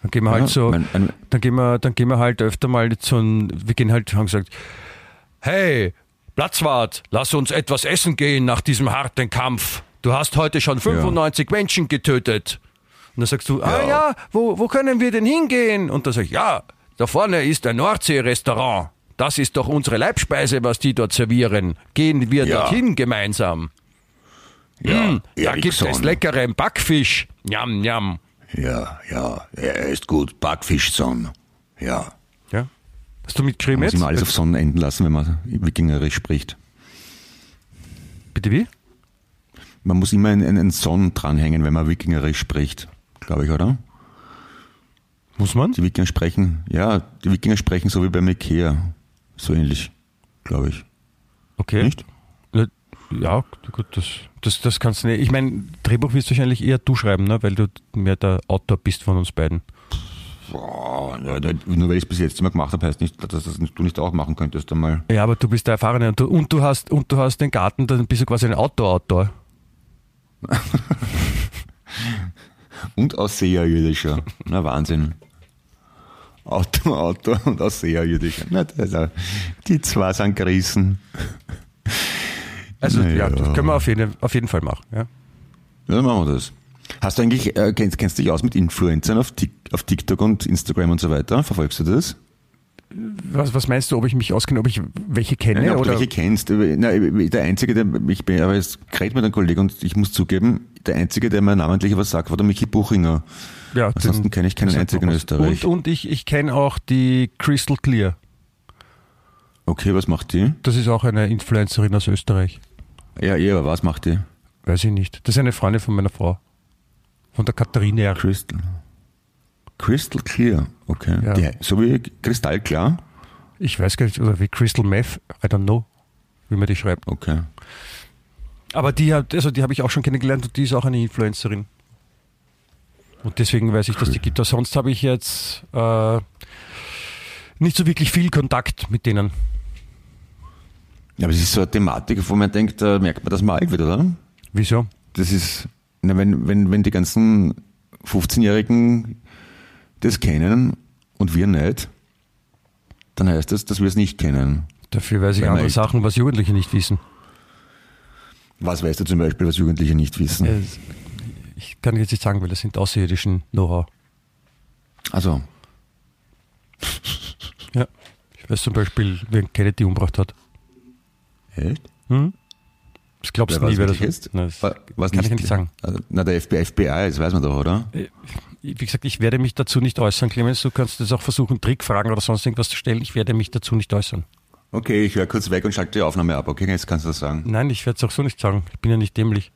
Dann gehen wir halt Ja, so, mein- ein- dann gehen wir, dann gehen wir halt öfter mal zu ein, wir gehen halt, haben gesagt, hey, Platzwart, lass uns etwas essen gehen nach diesem harten Kampf. Du hast heute schon 95 Menschen getötet. Und dann sagst du, ah Ja. ja, wo, wo können wir denn hingehen? Und dann sag ich, ja, da vorne ist ein Nordsee-Restaurant. Das ist doch unsere Leibspeise, was die dort servieren. Gehen wir Ja. dorthin gemeinsam. Ja, Hm, da gibt es leckeren Backfisch. Njam, njam. Ja, ja, er ist gut. Backfischson. Ja. Hast du mitgeschrieben Muss jetzt? immer alles auf Sonnen enden lassen, wenn man Wikingerisch spricht. Bitte wie? Man muss immer einen, einen Son dranhängen, wenn man Wikingerisch spricht. Glaube ich, oder? Muss man? Die Wikinger sprechen, ja, die Wikinger sprechen so wie beim Ikea. So ähnlich, glaube ich. Okay. Nicht? Ja, gut, das, das, das kannst du nicht. Ich meine, Drehbuch wirst du wahrscheinlich eher du schreiben, ne? weil du mehr der Autor bist von uns beiden. Boah, ja, nur weil ich es bis jetzt immer gemacht habe, heißt nicht, dass das du nicht auch machen könntest einmal. Ja, aber du bist der Erfahrene und du, und du, hast, und du hast den Garten, dann bist du quasi ein Outdoor-Autor. Und Ausseherjüdischer. Na Wahnsinn. Auto, Auto und Ausseherjüdischer. Na, das, ist auch- die zwei sind gerissen. Also Na ja, ja. das können wir auf jeden, auf jeden Fall machen. Ja. Ja, dann machen wir das. Hast du eigentlich, äh, kennst, kennst du dich aus mit Influencern auf, auf TikTok und Instagram und so weiter? Verfolgst du das? Was, was meinst du, ob ich mich auskenne, ob ich welche kenne? Nein, ob oder? du welche kennst. Na, der Einzige, der, ich bin, aber jetzt redet mit einem Kollegen und ich muss zugeben, der Einzige, der mir namentlich was sagt, war der Michi Buchinger. ja, Ansonsten kenne ich keinen einzigen in. Österreich. Und, und ich, ich kenne auch die Crystal Clear. Okay, was macht die? Das ist auch eine Influencerin aus Österreich. Ja, eh, aber was macht die? weiß ich nicht. Das ist eine Freundin von meiner Frau. Von der Katharina. Crystal. Crystal Clear, okay. Ja. Die, so wie kristallklar? Ich weiß gar nicht, oder wie Crystal Meth, I don't know, wie man die schreibt. Okay. Aber die hat, also die habe ich auch schon kennengelernt und die ist auch eine Influencerin. Und deswegen weiß ich, dass die gibt. Aber Sonst habe ich jetzt äh, nicht so wirklich viel Kontakt mit denen. Ja, aber es ist so eine Thematik, wo man denkt, da merkt man, dass man alt wird, oder? Wieso? Das ist, na, wenn, wenn, wenn die ganzen 15-Jährigen das kennen und wir nicht, dann heißt das, dass wir es nicht kennen. Dafür weiß ich Weil andere Sachen, was Jugendliche nicht wissen. Was weißt du zum Beispiel, was Jugendliche nicht wissen? Äh, Ich kann jetzt nicht sagen, weil das sind außerirdischen Know-how. Also, Ja. Ich weiß zum Beispiel, wer Kennedy umgebracht hat. echt? Das glaubst Wer du nie, wer nicht das jetzt? Nein, das Wa- Was kann ich nicht sagen. Also, na, der FBI, FBI, das weiß man doch, oder? Äh, Wie gesagt, ich werde mich dazu nicht äußern, Clemens. Du kannst jetzt auch versuchen, Trickfragen oder sonst irgendwas zu stellen. Ich werde mich dazu nicht äußern. Okay, ich höre kurz weg und schalte die Aufnahme ab. Okay, jetzt kannst du das sagen. Nein, ich werde es auch so nicht sagen. Ich bin ja nicht dämlich.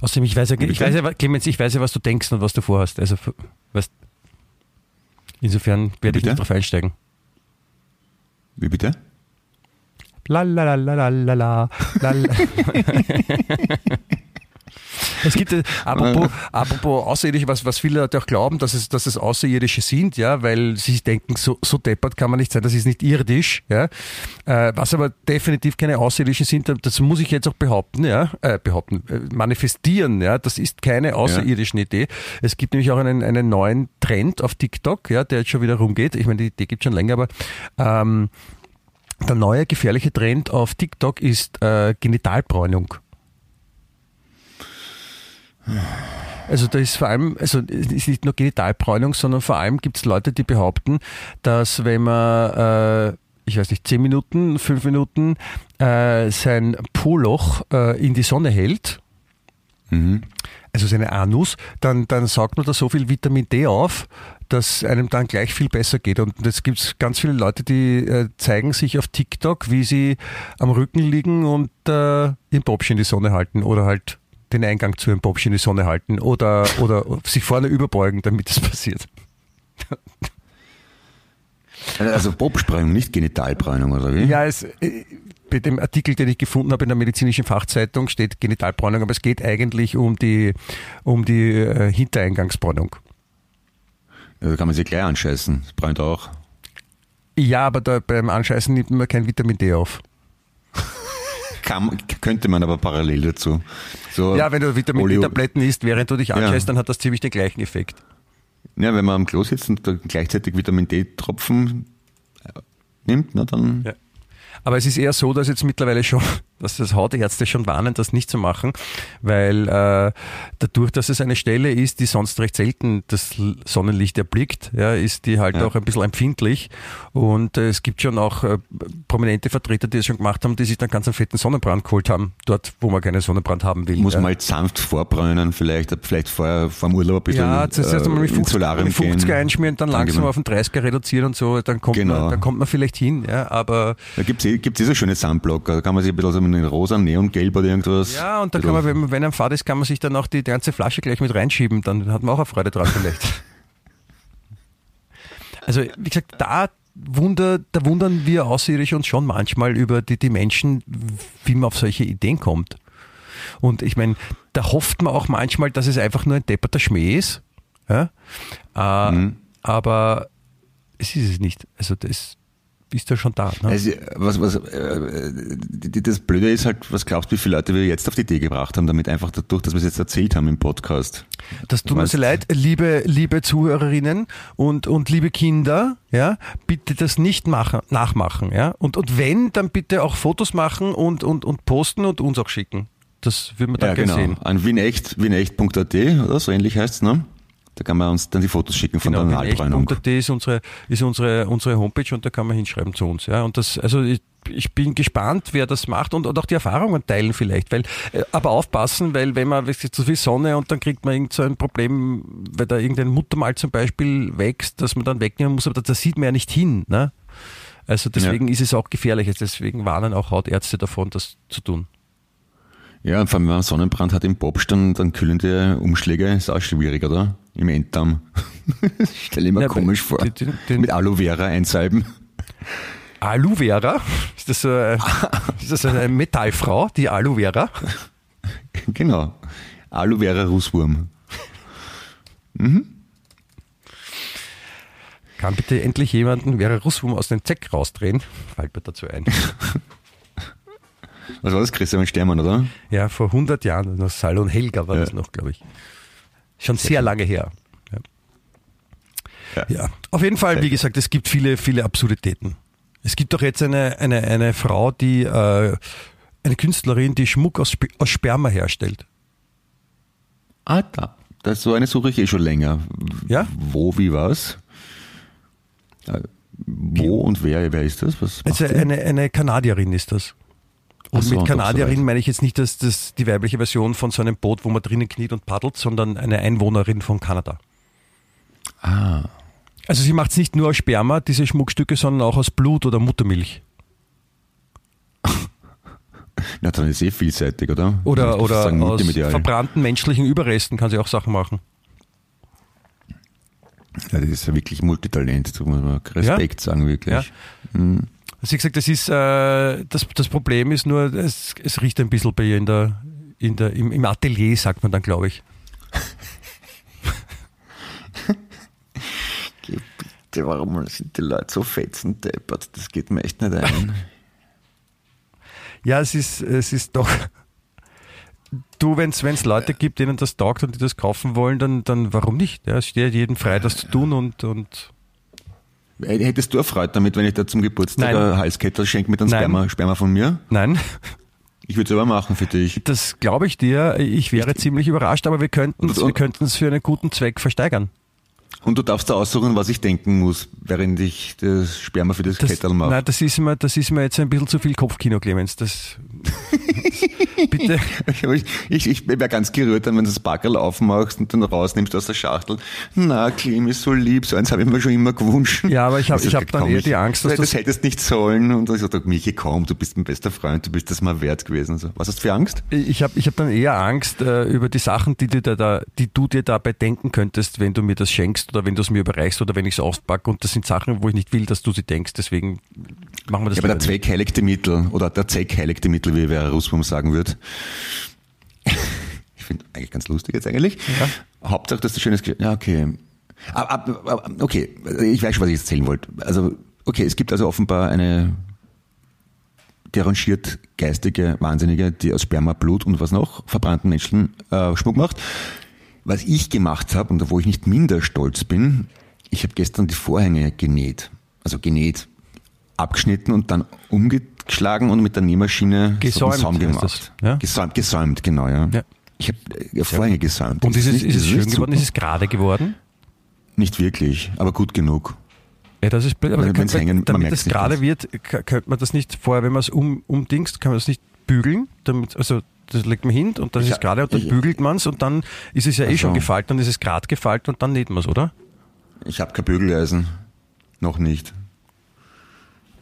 Außerdem, ich weiß ja, ich weiß ja, Clemens, ich weiß ja, was du denkst und was du vorhast. Also, weißt, insofern werde ich bitte? nicht drauf einsteigen. Wie bitte? La la la la la la la. Es gibt, äh, apropos, apropos Außerirdische, was, was viele Leute auch glauben, dass es, dass es Außerirdische sind, ja, weil sie sich denken, so, so deppert kann man nicht sein, das ist nicht irdisch, ja. Äh, was aber definitiv keine Außerirdischen sind, das muss ich jetzt auch behaupten, ja, äh, behaupten, äh, manifestieren, ja, das ist keine außerirdischen Idee. Es gibt nämlich auch einen, einen neuen Trend auf TikTok, ja, der jetzt schon wieder rumgeht. Ich meine, die Idee gibt schon länger, aber ähm, der neue gefährliche Trend auf TikTok ist äh, Genitalbräunung. Also da ist vor allem, also es ist nicht nur Genitalbräunung, sondern vor allem gibt es Leute, die behaupten, dass wenn man, äh, ich weiß nicht, zehn Minuten, fünf Minuten äh, sein Po-Loch äh, in die Sonne hält, also seine Anus, dann, dann saugt man da so viel Vitamin D auf, dass einem dann gleich viel besser geht. Und jetzt gibt es ganz viele Leute, die äh, zeigen sich auf TikTok, wie sie am Rücken liegen und äh, ihren Popsch in die Sonne halten oder halt den Eingang zu ihrem Popsch in die Sonne halten oder, oder sich vorne überbeugen, damit das passiert. Also Popsprung, nicht Genitalbräunung, oder wie? Ja, es, äh, bei dem Artikel, den ich gefunden habe in der medizinischen Fachzeitung, steht Genitalbräunung, aber es geht eigentlich um die, um die äh, Hintereingangsbräunung. Ja, Da kann man sich gleich anscheißen. Das bräunt auch. Ja, aber da, beim Anscheißen nimmt man kein Vitamin D auf. Kann, könnte man aber parallel dazu. So Ja, wenn du Vitamin D-Tabletten isst, während du dich anscheißt, Ja. dann hat das ziemlich den gleichen Effekt. Ja, wenn man am Klo sitzt und gleichzeitig Vitamin D-Tropfen äh, nimmt, na dann. Ja. Aber es ist eher so, dass jetzt mittlerweile schon, dass das Hautärzte schon warnen, das nicht zu machen, weil äh, dadurch, dass es eine Stelle ist, die sonst recht selten das Sonnenlicht erblickt, ja, ist die halt Ja. auch ein bisschen empfindlich. Und äh, es gibt schon auch äh, prominente Vertreter, die es schon gemacht haben, die sich dann ganz einen fetten Sonnenbrand geholt haben, dort, wo man keinen Sonnenbrand haben will. Muss ja. man halt sanft vorbräunen, vielleicht, vielleicht vorher, vor dem Urlaub ein bisschen Ja, zuerst mit äh, ins 50, Solarium mit 50er gehen. einschmieren, dann langsam auf den 30er reduzieren und so, dann kommt, Genau. man, dann kommt man vielleicht hin, ja, aber Da gibt's eh, gibt's eh so schöne Sunblocker. Da kann man sich ein bisschen so mit rosa, neongelb oder irgendwas. Ja, und da kann man, wenn, man- wenn einem Fahrt ist, kann man sich dann auch die ganze Flasche gleich mit reinschieben. Dann hat man auch eine Freude dran vielleicht. Also, wie gesagt, da, wunder, da wundern wir Außerirdische uns schon manchmal über die, die Menschen, wie man auf solche Ideen kommt. Und ich meine, da hofft man auch manchmal, dass es einfach nur ein depperter Schmäh ist. Ja? Äh, Aber es ist es nicht. Also das ist ja schon da. Ne? Also, was, was, äh, das Blöde ist halt, was glaubst du, wie viele Leute wir jetzt auf die Idee gebracht haben, damit einfach dadurch, dass wir es jetzt erzählt haben im Podcast. Das tut mir sehr leid, liebe, liebe Zuhörerinnen und, und liebe Kinder, ja, bitte das nicht machen, nachmachen, ja. Und, und wenn, dann bitte auch Fotos machen und, und, und posten und uns auch schicken. Das würden wir dann Ja, gerne genau. sehen. An winecht, winecht.at oder so ähnlich heißt's, ne? Da kann man uns dann die Fotos schicken von Genau, der Analbräunung. echt.at ist unsere, ist unsere, unsere Homepage und da kann man hinschreiben zu uns, ja. Und das, also ich, ich bin gespannt, wer das macht und, und auch die Erfahrungen teilen vielleicht, weil, äh, aber aufpassen, weil wenn man wirklich zu viel Sonne und dann kriegt man irgend so ein Problem, weil da irgendein Muttermal zum Beispiel wächst, dass man dann wegnehmen muss, aber da, da sieht man ja nicht hin, ne? Also deswegen ist es auch gefährlich, deswegen warnen auch Hautärzte davon, das zu tun. Ja, und vor allem, wenn man Sonnenbrand hat im Popst, dann, dann kühlende Umschläge ist auch schwierig, oder? Im Enddarm. Stell ich mir Ja, komisch vor. den- den- den- Mit Aloe Vera einsalben. Aloe Vera? Ist das, äh, ist das eine Metallfrau, die Aloe Vera? genau. Aloe Vera Rußwurm. Kann bitte endlich jemanden Vera Russwurm aus dem Zeck rausdrehen? Fällt mir dazu ein. Was war das, Christian Stermann, oder? Ja, vor 100 Jahren, Salon Helga war Ja. das noch, glaube ich. Schon sehr lange her. Ja. Ja. ja, auf jeden Fall, wie gesagt, es gibt viele, viele Absurditäten. Es gibt doch jetzt eine, eine, eine Frau, die, äh, eine Künstlerin, die Schmuck aus, Sp aus Sperma herstellt. Ah, da. Das, so eine suche ich eh schon länger. Ja? Wo, wie, was? Äh, Wo und wer, wer ist das? Was Also eine, eine Kanadierin ist das. Und so, mit Kanadierin so meine ich jetzt nicht das, das, die weibliche Version von so einem Boot, wo man drinnen kniet und paddelt, sondern eine Einwohnerin von Kanada. Ah, Also sie macht es nicht nur aus Sperma, diese Schmuckstücke, sondern auch aus Blut oder Muttermilch. na dann ist eh vielseitig, oder? Oder, oder sagen, aus verbrannten menschlichen Überresten kann sie auch Sachen machen. Ja, das ist ja wirklich Multitalent, muss man Respekt sagen, wirklich. Ja. Sie gesagt, das ist äh, das, das Problem ist nur, es, es riecht ein bisschen bei ihr in der, in der, im, im Atelier, sagt man dann, glaube ich. Geh Bitte, warum sind die Leute so fetzendeppert? Das geht mir echt nicht ein. Ja, es ist, es ist doch. Du, wenn es Leute gibt, denen das taugt und die das kaufen wollen, dann, dann warum nicht? Ja, es steht jedem frei, das zu tun und, und Hättest du erfreut damit, wenn ich da zum Geburtstag Nein. eine Halskette schenke mit einem Nein. Sperma, Sperma von mir? nein, Ich würde es aber machen für dich. das glaube ich dir. Ich wäre ziemlich überrascht, aber wir könnten es Und- wir könnten es für einen guten Zweck versteigern. Und du darfst da aussuchen, was ich denken muss, während ich das Sperma für das, Das, Kettel mache. nein, das ist, mir, das ist mir jetzt ein bisschen zu viel Kopfkino, Clemens. Das, das, bitte. Ich, ich, wäre ganz gerührt, dann, wenn du das Backerl aufmachst und dann rausnimmst aus der Schachtel. Na, Clem ist so lieb, so eins habe ich mir schon immer gewünscht. Ja, aber ich hab- Also, ich hab dann eher die Angst, dass das, das- hättest nicht sollen. Und ich so, Michi, komm, du bist mein bester Freund, du bist das mal wert gewesen. So. Was hast du für Angst? Ich habe ich hab dann eher Angst äh, über die Sachen, die, dir da, da, die du dir dabei denken könntest, wenn du mir das schenkst oder wenn du es mir überreichst oder wenn ich es auspacke. Und das sind Sachen, wo ich nicht will, dass du sie denkst. Deswegen machen wir das Ja, aber der. Zweck heiligt die Mittel. Oder der Zweck heiligt die Mittel, wie Vera Ruswurm sagen wird. Ich finde eigentlich ganz lustig jetzt eigentlich. Hauptsache, dass du schönes Gesch- Ja, okay. Aber, aber, aber, okay, ich weiß schon, was ich jetzt erzählen wollte. Also, okay, es gibt also offenbar eine derangiert geistige Wahnsinnige, die aus Sperma, Blut und was noch, verbrannten Menschen äh, Schmuck macht. Was ich gemacht habe und wo ich nicht minder stolz bin, ich habe gestern die Vorhänge genäht. Also genäht, abgeschnitten und dann umgeschlagen und mit der Nähmaschine Gesäumt so einen Saum gemacht. ja? Gesäumt, gesäumt, genau, ja. Ja. Ich habe äh, Vorhänge gesäumt. Und ist es, nicht- ist es schön geworden? super. Ist es gerade geworden? Nicht wirklich, aber gut genug. Ja, das ist blöd. Aber wenn's hängen- man damit es gerade wird, könnte man das nicht vorher, wenn man es um, umdingst, kann man das nicht bügeln? Damit, also das legt man hin und dann Ich ist es gerade und dann ich- bügelt man es und dann ist es ja eh Ach schon so. gefaltet, dann ist es gerade gefaltet und dann näht man es, oder? Ich habe kein Bügeleisen. Noch nicht.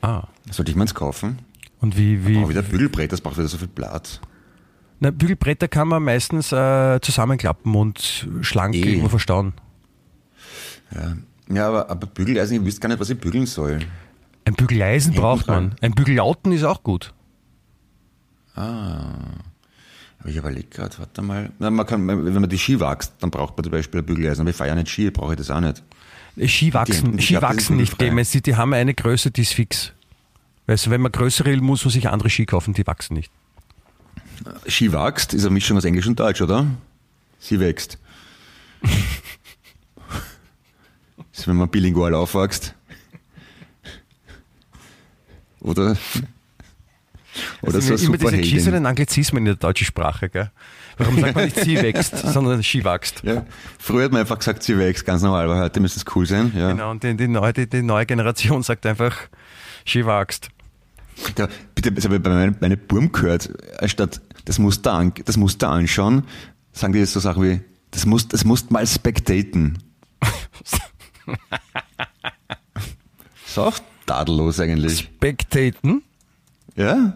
Ah. Sollte ich meins kaufen? Und wie, wie, wieder Bügelbrett, das braucht wieder so viel Platz. Na, Bügelbretter kann man meistens äh, zusammenklappen und schlank Eh. irgendwo verstauen. Ja, ja aber, aber Bügeleisen, ich wüsste gar nicht, was ich bügeln soll. Ein Bügeleisen Hinten braucht man. dran. Ein Bügellauten ist auch gut. Aber ich überlege gerade, warte mal. Na, man kann, wenn man die Ski wächst, dann braucht man zum Beispiel ein Bügeleisen. Aber ich fahre ja nicht Ski, brauche ich das auch nicht. Äh, Ski Die- wachsen, ich Ski glaub, das ist wachsen nicht. Clemens. Die, haben eine Größe, die ist fix. Weißt du, wenn man größere will, muss man sich andere Ski kaufen, die wachsen nicht. Ski wächst ist eine Mischung aus Englisch und Deutsch, oder? Sie wächst. ist, wenn man bilingual aufwächst. Oder, oder Also so immer diese Superheldin. geschissenen Anglizismen in der deutschen Sprache, gell? Warum sagt man nicht sie wächst, sondern Ski wächst? Ja, früher hat man einfach gesagt, sie wächst, ganz normal, aber heute müsste es cool sein. Ja. Genau, und die, die, neue, die, die neue Generation sagt einfach, Ski wächst. Da, bitte, das habe ich bei meinem meine Burm gehört, anstatt das Muster, an, das Muster anschauen, sagen die jetzt so Sachen wie, das musst, das musst mal spectaten. ist auch tadellos eigentlich. Spectaten? Ja?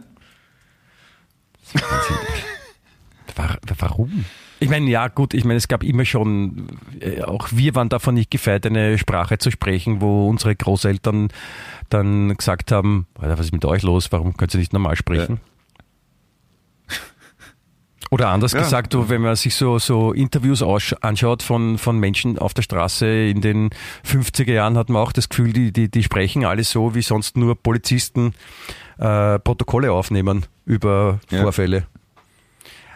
Warum? Ich meine, ja gut, ich meine, es gab immer schon, äh, auch wir waren davon nicht gefeit, eine Sprache zu sprechen, wo unsere Großeltern dann gesagt haben, was ist mit euch los, warum könnt ihr nicht normal sprechen? Oder anders Ja. gesagt, wenn man sich so, so Interviews anschaut von, von Menschen auf der Straße in den 50er Jahren, hat man auch das Gefühl, die, die, die sprechen alle so, wie sonst nur Polizisten äh, Protokolle aufnehmen über Ja. Vorfälle.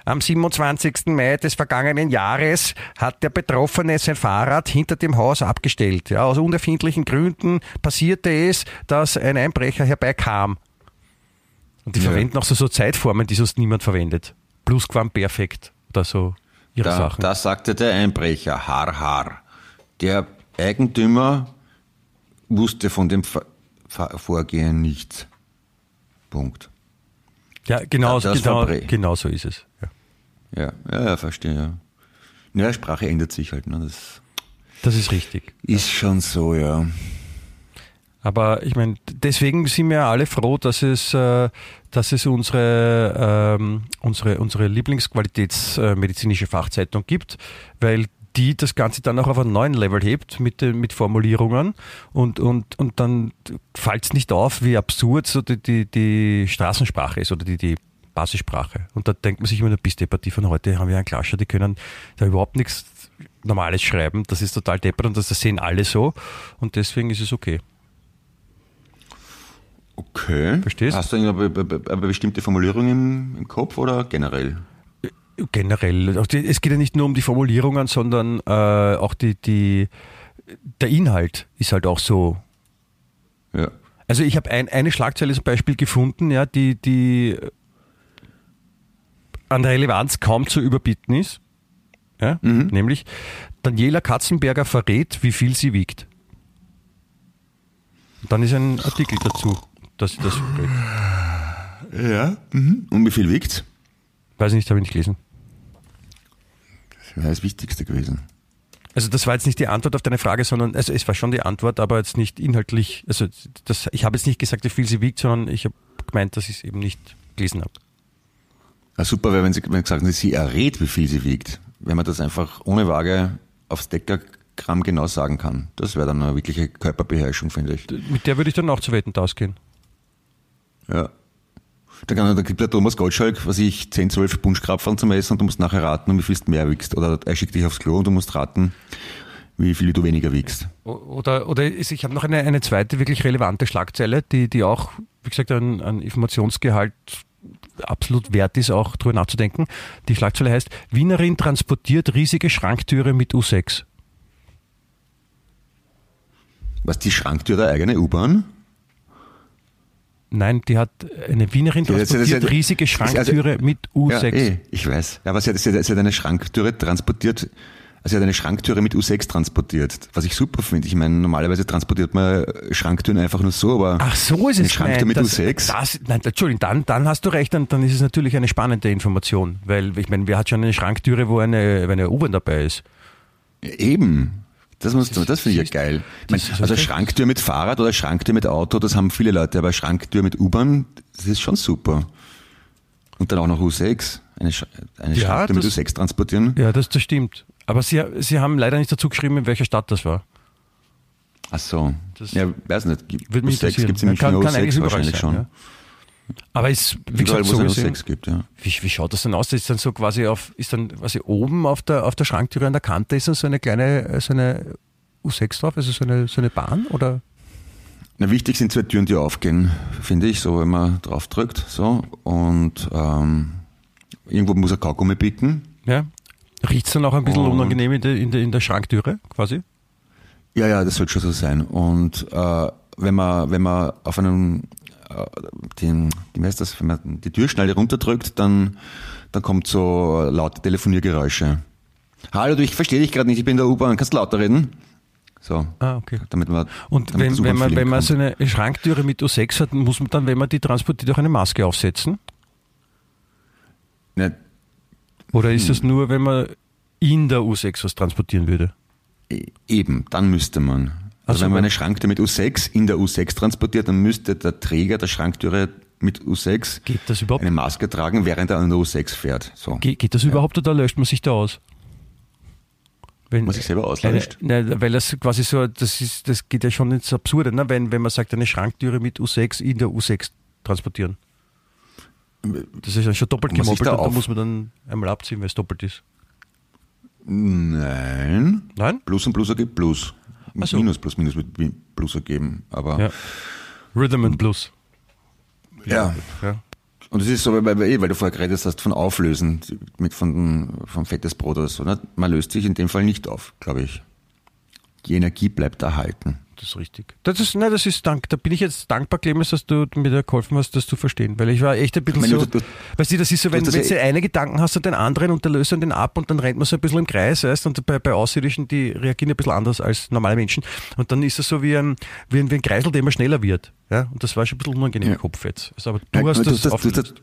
Am 27. Mai des vergangenen Jahres hat der Betroffene sein Fahrrad hinter dem Haus abgestellt. Ja, aus unerfindlichen Gründen passierte es, dass ein Einbrecher herbeikam. Und die Ja. verwenden auch so, so Zeitformen, die sonst niemand verwendet. Plusquamperfekt oder so ihre Da, Sachen. da sagte der Einbrecher, har, har. Der Eigentümer wusste von dem Ver Ver Vorgehen nichts. Punkt. ja, genau, das genau, genau so ist es. Ja. Ja, ja, ja verstehe. Ja. Ja, Sprache ändert sich halt. Ne? Das Das ist richtig. ist schon so, ja. Aber ich meine, deswegen sind wir alle froh, dass es, äh, dass es unsere, ähm, unsere, unsere Lieblingsqualitätsmedizinische Fachzeitung gibt, weil die das Ganze dann auch auf einen neuen Level hebt mit, mit Formulierungen und, und, und dann fällt es nicht auf, wie absurd so die, die, die Straßensprache ist oder die, die Basissprache. Und da denkt man sich immer, bis Departie von heute haben wir einen Klascher, die können da überhaupt nichts Normales schreiben. Das ist total deppert und das sehen alle so und deswegen ist es okay. Okay. Verstehst? Hast du eine, be- be- eine bestimmte Formulierung im, im Kopf oder generell? Generell. Die, es geht ja nicht nur um die Formulierungen, sondern äh, auch die, die, der Inhalt ist halt auch so. Ja. Also ich habe ein, eine Schlagzeile zum Beispiel gefunden, ja, die, die an Relevanz kaum zu überbieten ist. Ja? Nämlich Daniela Katzenberger verrät, wie viel sie wiegt. Und dann ist ein Artikel dazu, dass sie das verrät. Ja. Mhm. Und wie viel wiegt's? Weiß nicht, habe ich nicht gelesen. Das wäre das Wichtigste gewesen. Also das war jetzt nicht die Antwort auf deine Frage, sondern also es war schon die Antwort, aber jetzt nicht inhaltlich. Also das, ich habe jetzt nicht gesagt, wie viel sie wiegt, sondern ich habe gemeint, dass ich es eben nicht gelesen habe. Ja, super wäre, wenn sie, wenn sie sagen, sie errät, wie viel sie wiegt. Wenn man das einfach ohne Waage aufs Deckergramm genau sagen kann. Das wäre dann eine wirkliche Körperbeherrschung, finde ich. Mit der würde ich dann auch zu Wetten ausgehen. Ja. Da, kann, da gibt der Thomas Gottschalk, was ich, 10, 12 Punschkrapfen zum Essen und du musst nachher raten, wie viel du mehr wiegst. Oder er schickt dich aufs Klo und du musst raten, wie viel du weniger wiegst. Oder, oder ich habe noch eine, eine zweite wirklich relevante Schlagzeile, die, die auch, wie gesagt, ein, ein Informationsgehalt absolut wert ist, auch drüber nachzudenken. Die Schlagzeile heißt, Wienerin transportiert riesige Schranktüre mit U6. Was, die Schranktür der eigene U-Bahn? Nein, die hat eine Wienerin Ja, transportiert das- riesige das- also- Schranktüre mit U6. Ja, eh, ich weiß. Ja, hat, sie, hat, sie hat eine Schranktüre transportiert, also sie hat eine Schranktüre mit U6 transportiert, was ich super finde. Ich meine, normalerweise transportiert man Schranktüren einfach nur so, aber Ach so ist eine es Schranktür gemeint. mit Das- U6. Das, nein, Entschuldigung, dann, dann hast du recht, dann, dann ist es natürlich eine spannende Information, weil ich meine, wer hat schon eine Schranktüre, wo eine, eine U-Bahn dabei ist? Eben. Das, muss, das finde ich ja geil. Ich das ist also okay. Schranktür mit Fahrrad oder Schranktür mit Auto, das haben viele Leute, aber Schranktür mit U-Bahn, das ist schon super. Und dann auch noch U6. Eine, Sch eine Ja, Schranktür mit das- U6 transportieren. Ja, das, das stimmt. Aber sie, sie haben leider nicht dazu geschrieben, in welcher Stadt das war. Ach so. Das ja, weiß nicht. Gibt- Würde mich U6 interessieren. gibt es in München kann, kann U6 eigentlich überall wahrscheinlich sein, schon. Ja. Aber ist, wie Überall, gesagt, so gesehen, U6 gibt, ja. wie, wie schaut das dann aus? Das ist dann so quasi auf, ist dann quasi oben auf der, auf der Schranktüre an der Kante ist dann so eine kleine, so eine U6 drauf, also so eine, so eine Bahn oder? Na, wichtig sind zwei Türen, die aufgehen, finde ich, so wenn man drauf drückt. So. Und ähm, irgendwo muss ein Kaugummi bieten. Ja. Riecht es dann auch ein bisschen Und- unangenehm in der, in, der, in der Schranktüre quasi? Ja, ja, das sollte schon so sein. Und äh, wenn man, wenn man auf einen äh, den, wie heißt das, wenn man die Türschneide runterdrückt, dann, dann kommt so laute Telefoniergeräusche. Hallo, du, ich verstehe dich gerade nicht, ich bin in der U-Bahn, kannst du lauter reden? So. Ah, okay. Damit man, Und damit wenn, wenn man, wenn man so eine Schranktüre mit U6 hat, muss man dann, wenn man die transportiert, auch eine Maske aufsetzen? Ne, Oder ist Hm. das nur, wenn man in der U6 was transportieren würde? E- Eben, dann müsste man. Also Also wenn man eine Schranktür mit U6 in der U6 transportiert, dann müsste der Träger der Schranktüre mit U6 Geht das überhaupt? eine Maske tragen, während er an der U6 fährt. So. Ge geht das überhaupt oder löscht man sich da aus? Wenn, Man sich selber auslöscht? Eine, ne, weil das quasi so, das ist, das geht ja schon ins Absurde, ne? wenn, wenn man sagt, eine Schranktüre mit U6 in der U6 transportieren. Das ist ja schon doppelt gemoppelt da und da muss man dann einmal abziehen, weil es doppelt ist. Nein. Nein? Plus und Plus ergibt Plus. So. Minus plus Minus wird Plus ergeben. Aber Ja. Rhythm and Blues. ja. Ja. Und es ist so, weil, weil, du vorher geredet hast von Auflösen mit von, vom Fett des Brot oder so. Ne? Man löst sich in dem Fall nicht auf, glaube ich. Die Energie bleibt erhalten. Das ist richtig. Das ist, nein, das ist dank. Da bin ich jetzt dankbar, Clemens, dass du mir da geholfen hast, das zu verstehen. Weil ich war echt ein bisschen meine, so. du- du- weißt du, das ist so, wenn, das wenn du eine Gedanken hast und den anderen und der löst dann den ab und dann rennt man so ein bisschen im Kreis, weißt und bei, bei Außerirdischen, die reagieren ein bisschen anders als normale Menschen. Und dann ist es so wie ein, wie ein, wie ein Kreisel, der immer schneller wird. Ja? Und das war schon ein bisschen unangenehm Ja. im Kopf jetzt. Also, aber du Ja, hast du, das das, du, das,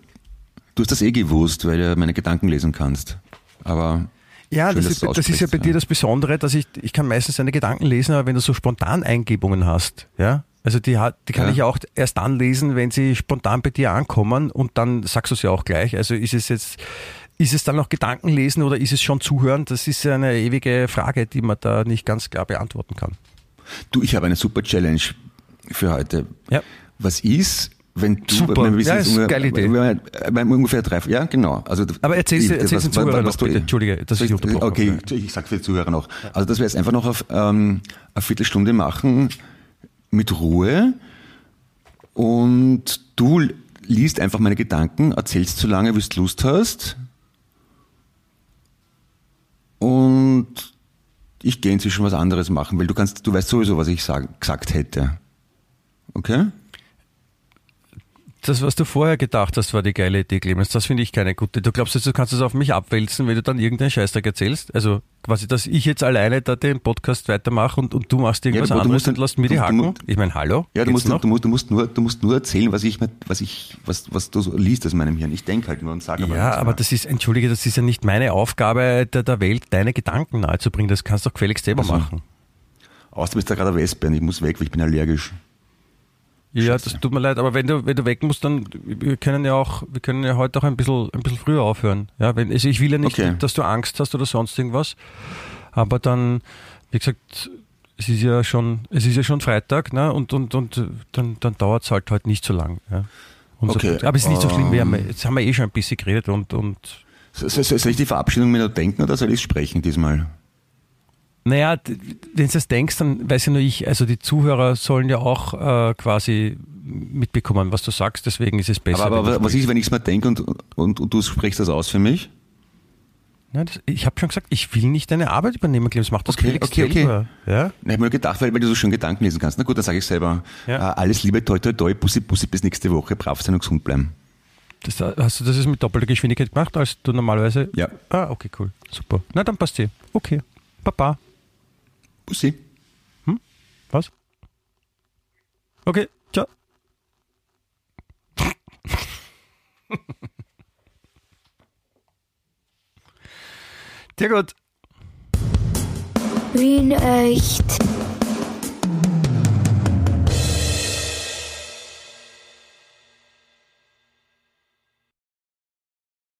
du hast das eh gewusst, weil du meine Gedanken lesen kannst. Aber Ja, Schön, das, ist, das ist ja bei dir das Besondere, dass ich, ich kann meistens deine Gedanken lesen, aber wenn du so spontan Eingebungen hast, ja, also die, hat, die kann Ja. ich auch erst dann lesen, wenn sie spontan bei dir ankommen und dann sagst du es ja auch gleich. Also ist es jetzt, ist es dann noch Gedanken lesen oder ist es schon zuhören? Das ist ja eine ewige Frage, die man da nicht ganz klar beantworten kann. du, ich habe eine super Challenge für heute. Ja. Was ist, wenn du, Super. wenn wir wissen Ja, ist ungefähr- geile Idee. wenn wir- ungefähr drei, ja, genau. Also, Aber ich- erzähl's den Zuhörern noch du- bitte. Entschuldige, dass ich unterbrochen Okay, habe. ich sag für die Zuhörer noch. Also, dass wir jetzt einfach noch auf ähm, eine Viertelstunde machen mit Ruhe und du liest einfach meine Gedanken, erzählst so lange, wie du Lust hast und ich gehe inzwischen was anderes machen, weil du kannst, du weißt sowieso, was ich sag, gesagt hätte. Okay? Das, was du vorher gedacht hast, war die geile Idee, Clemens. Das finde ich keine gute. Du glaubst jetzt, du kannst es auf mich abwälzen, wenn du dann irgendeinen Scheißdreck erzählst? Also quasi, dass ich jetzt alleine da den Podcast weitermache und, und du machst irgendwas du anderes und lässt mir die du- du Haken? Ich meine, hallo? Ja, du musst, noch? du, musst, du, musst nur, du musst nur erzählen, was ich, was ich, was, was du so liest aus meinem Hirn. Ich denke halt nur und sage aber ja, aber mehr. das ist, entschuldige, das ist ja nicht meine Aufgabe der, der Welt, deine Gedanken nahezubringen. Das kannst du doch gefälligst selber Also, machen. Außerdem ist da gerade eine Wespe und ich muss weg, weil ich bin allergisch. Ja, das tut mir leid, aber wenn du, wenn du weg musst, dann wir können ja auch, wir können ja heute auch ein bisschen, ein bisschen früher aufhören. Ja, wenn, also ich will ja nicht, Okay. dass du Angst hast oder sonst irgendwas. Aber dann, wie gesagt, es ist ja schon, es ist ja schon Freitag, ne? Und, und, und dann, dann dauert es halt heute nicht so lang. Ja? Unser Okay. Aber es ist nicht so schlimm, wir haben, ähm, jetzt haben wir eh schon ein bisschen geredet und, und So- so- Soll ich die Verabschiedung mir nur denken oder soll ich sprechen diesmal? Naja, wenn du es denkst, dann weiß ja nur ich, also die Zuhörer sollen ja auch äh, quasi mitbekommen, was du sagst, deswegen ist es besser. Aber, aber was ist, wenn ich es mir denke und, und, und du sprichst das aus für mich? Nein, das, ich habe schon gesagt, ich will nicht deine Arbeit übernehmen, Clemens, mach das Okay, gefälligst okay, okay. Ja? Ich habe mir gedacht, weil, weil du so schön Gedanken lesen kannst. Na gut, dann sage ich selber. Ja. Äh, alles Liebe, toi, toi, toi, Bussi, Bussi, bis nächste Woche. Brav sein und gesund bleiben. Das, hast du das jetzt mit doppelter Geschwindigkeit gemacht, als du normalerweise... Ja. Ah, okay, cool. Super. Na, dann passt eh. Okay. Papa. Bussi. Was? Okay, ciao. Sehr gut. Wien echt.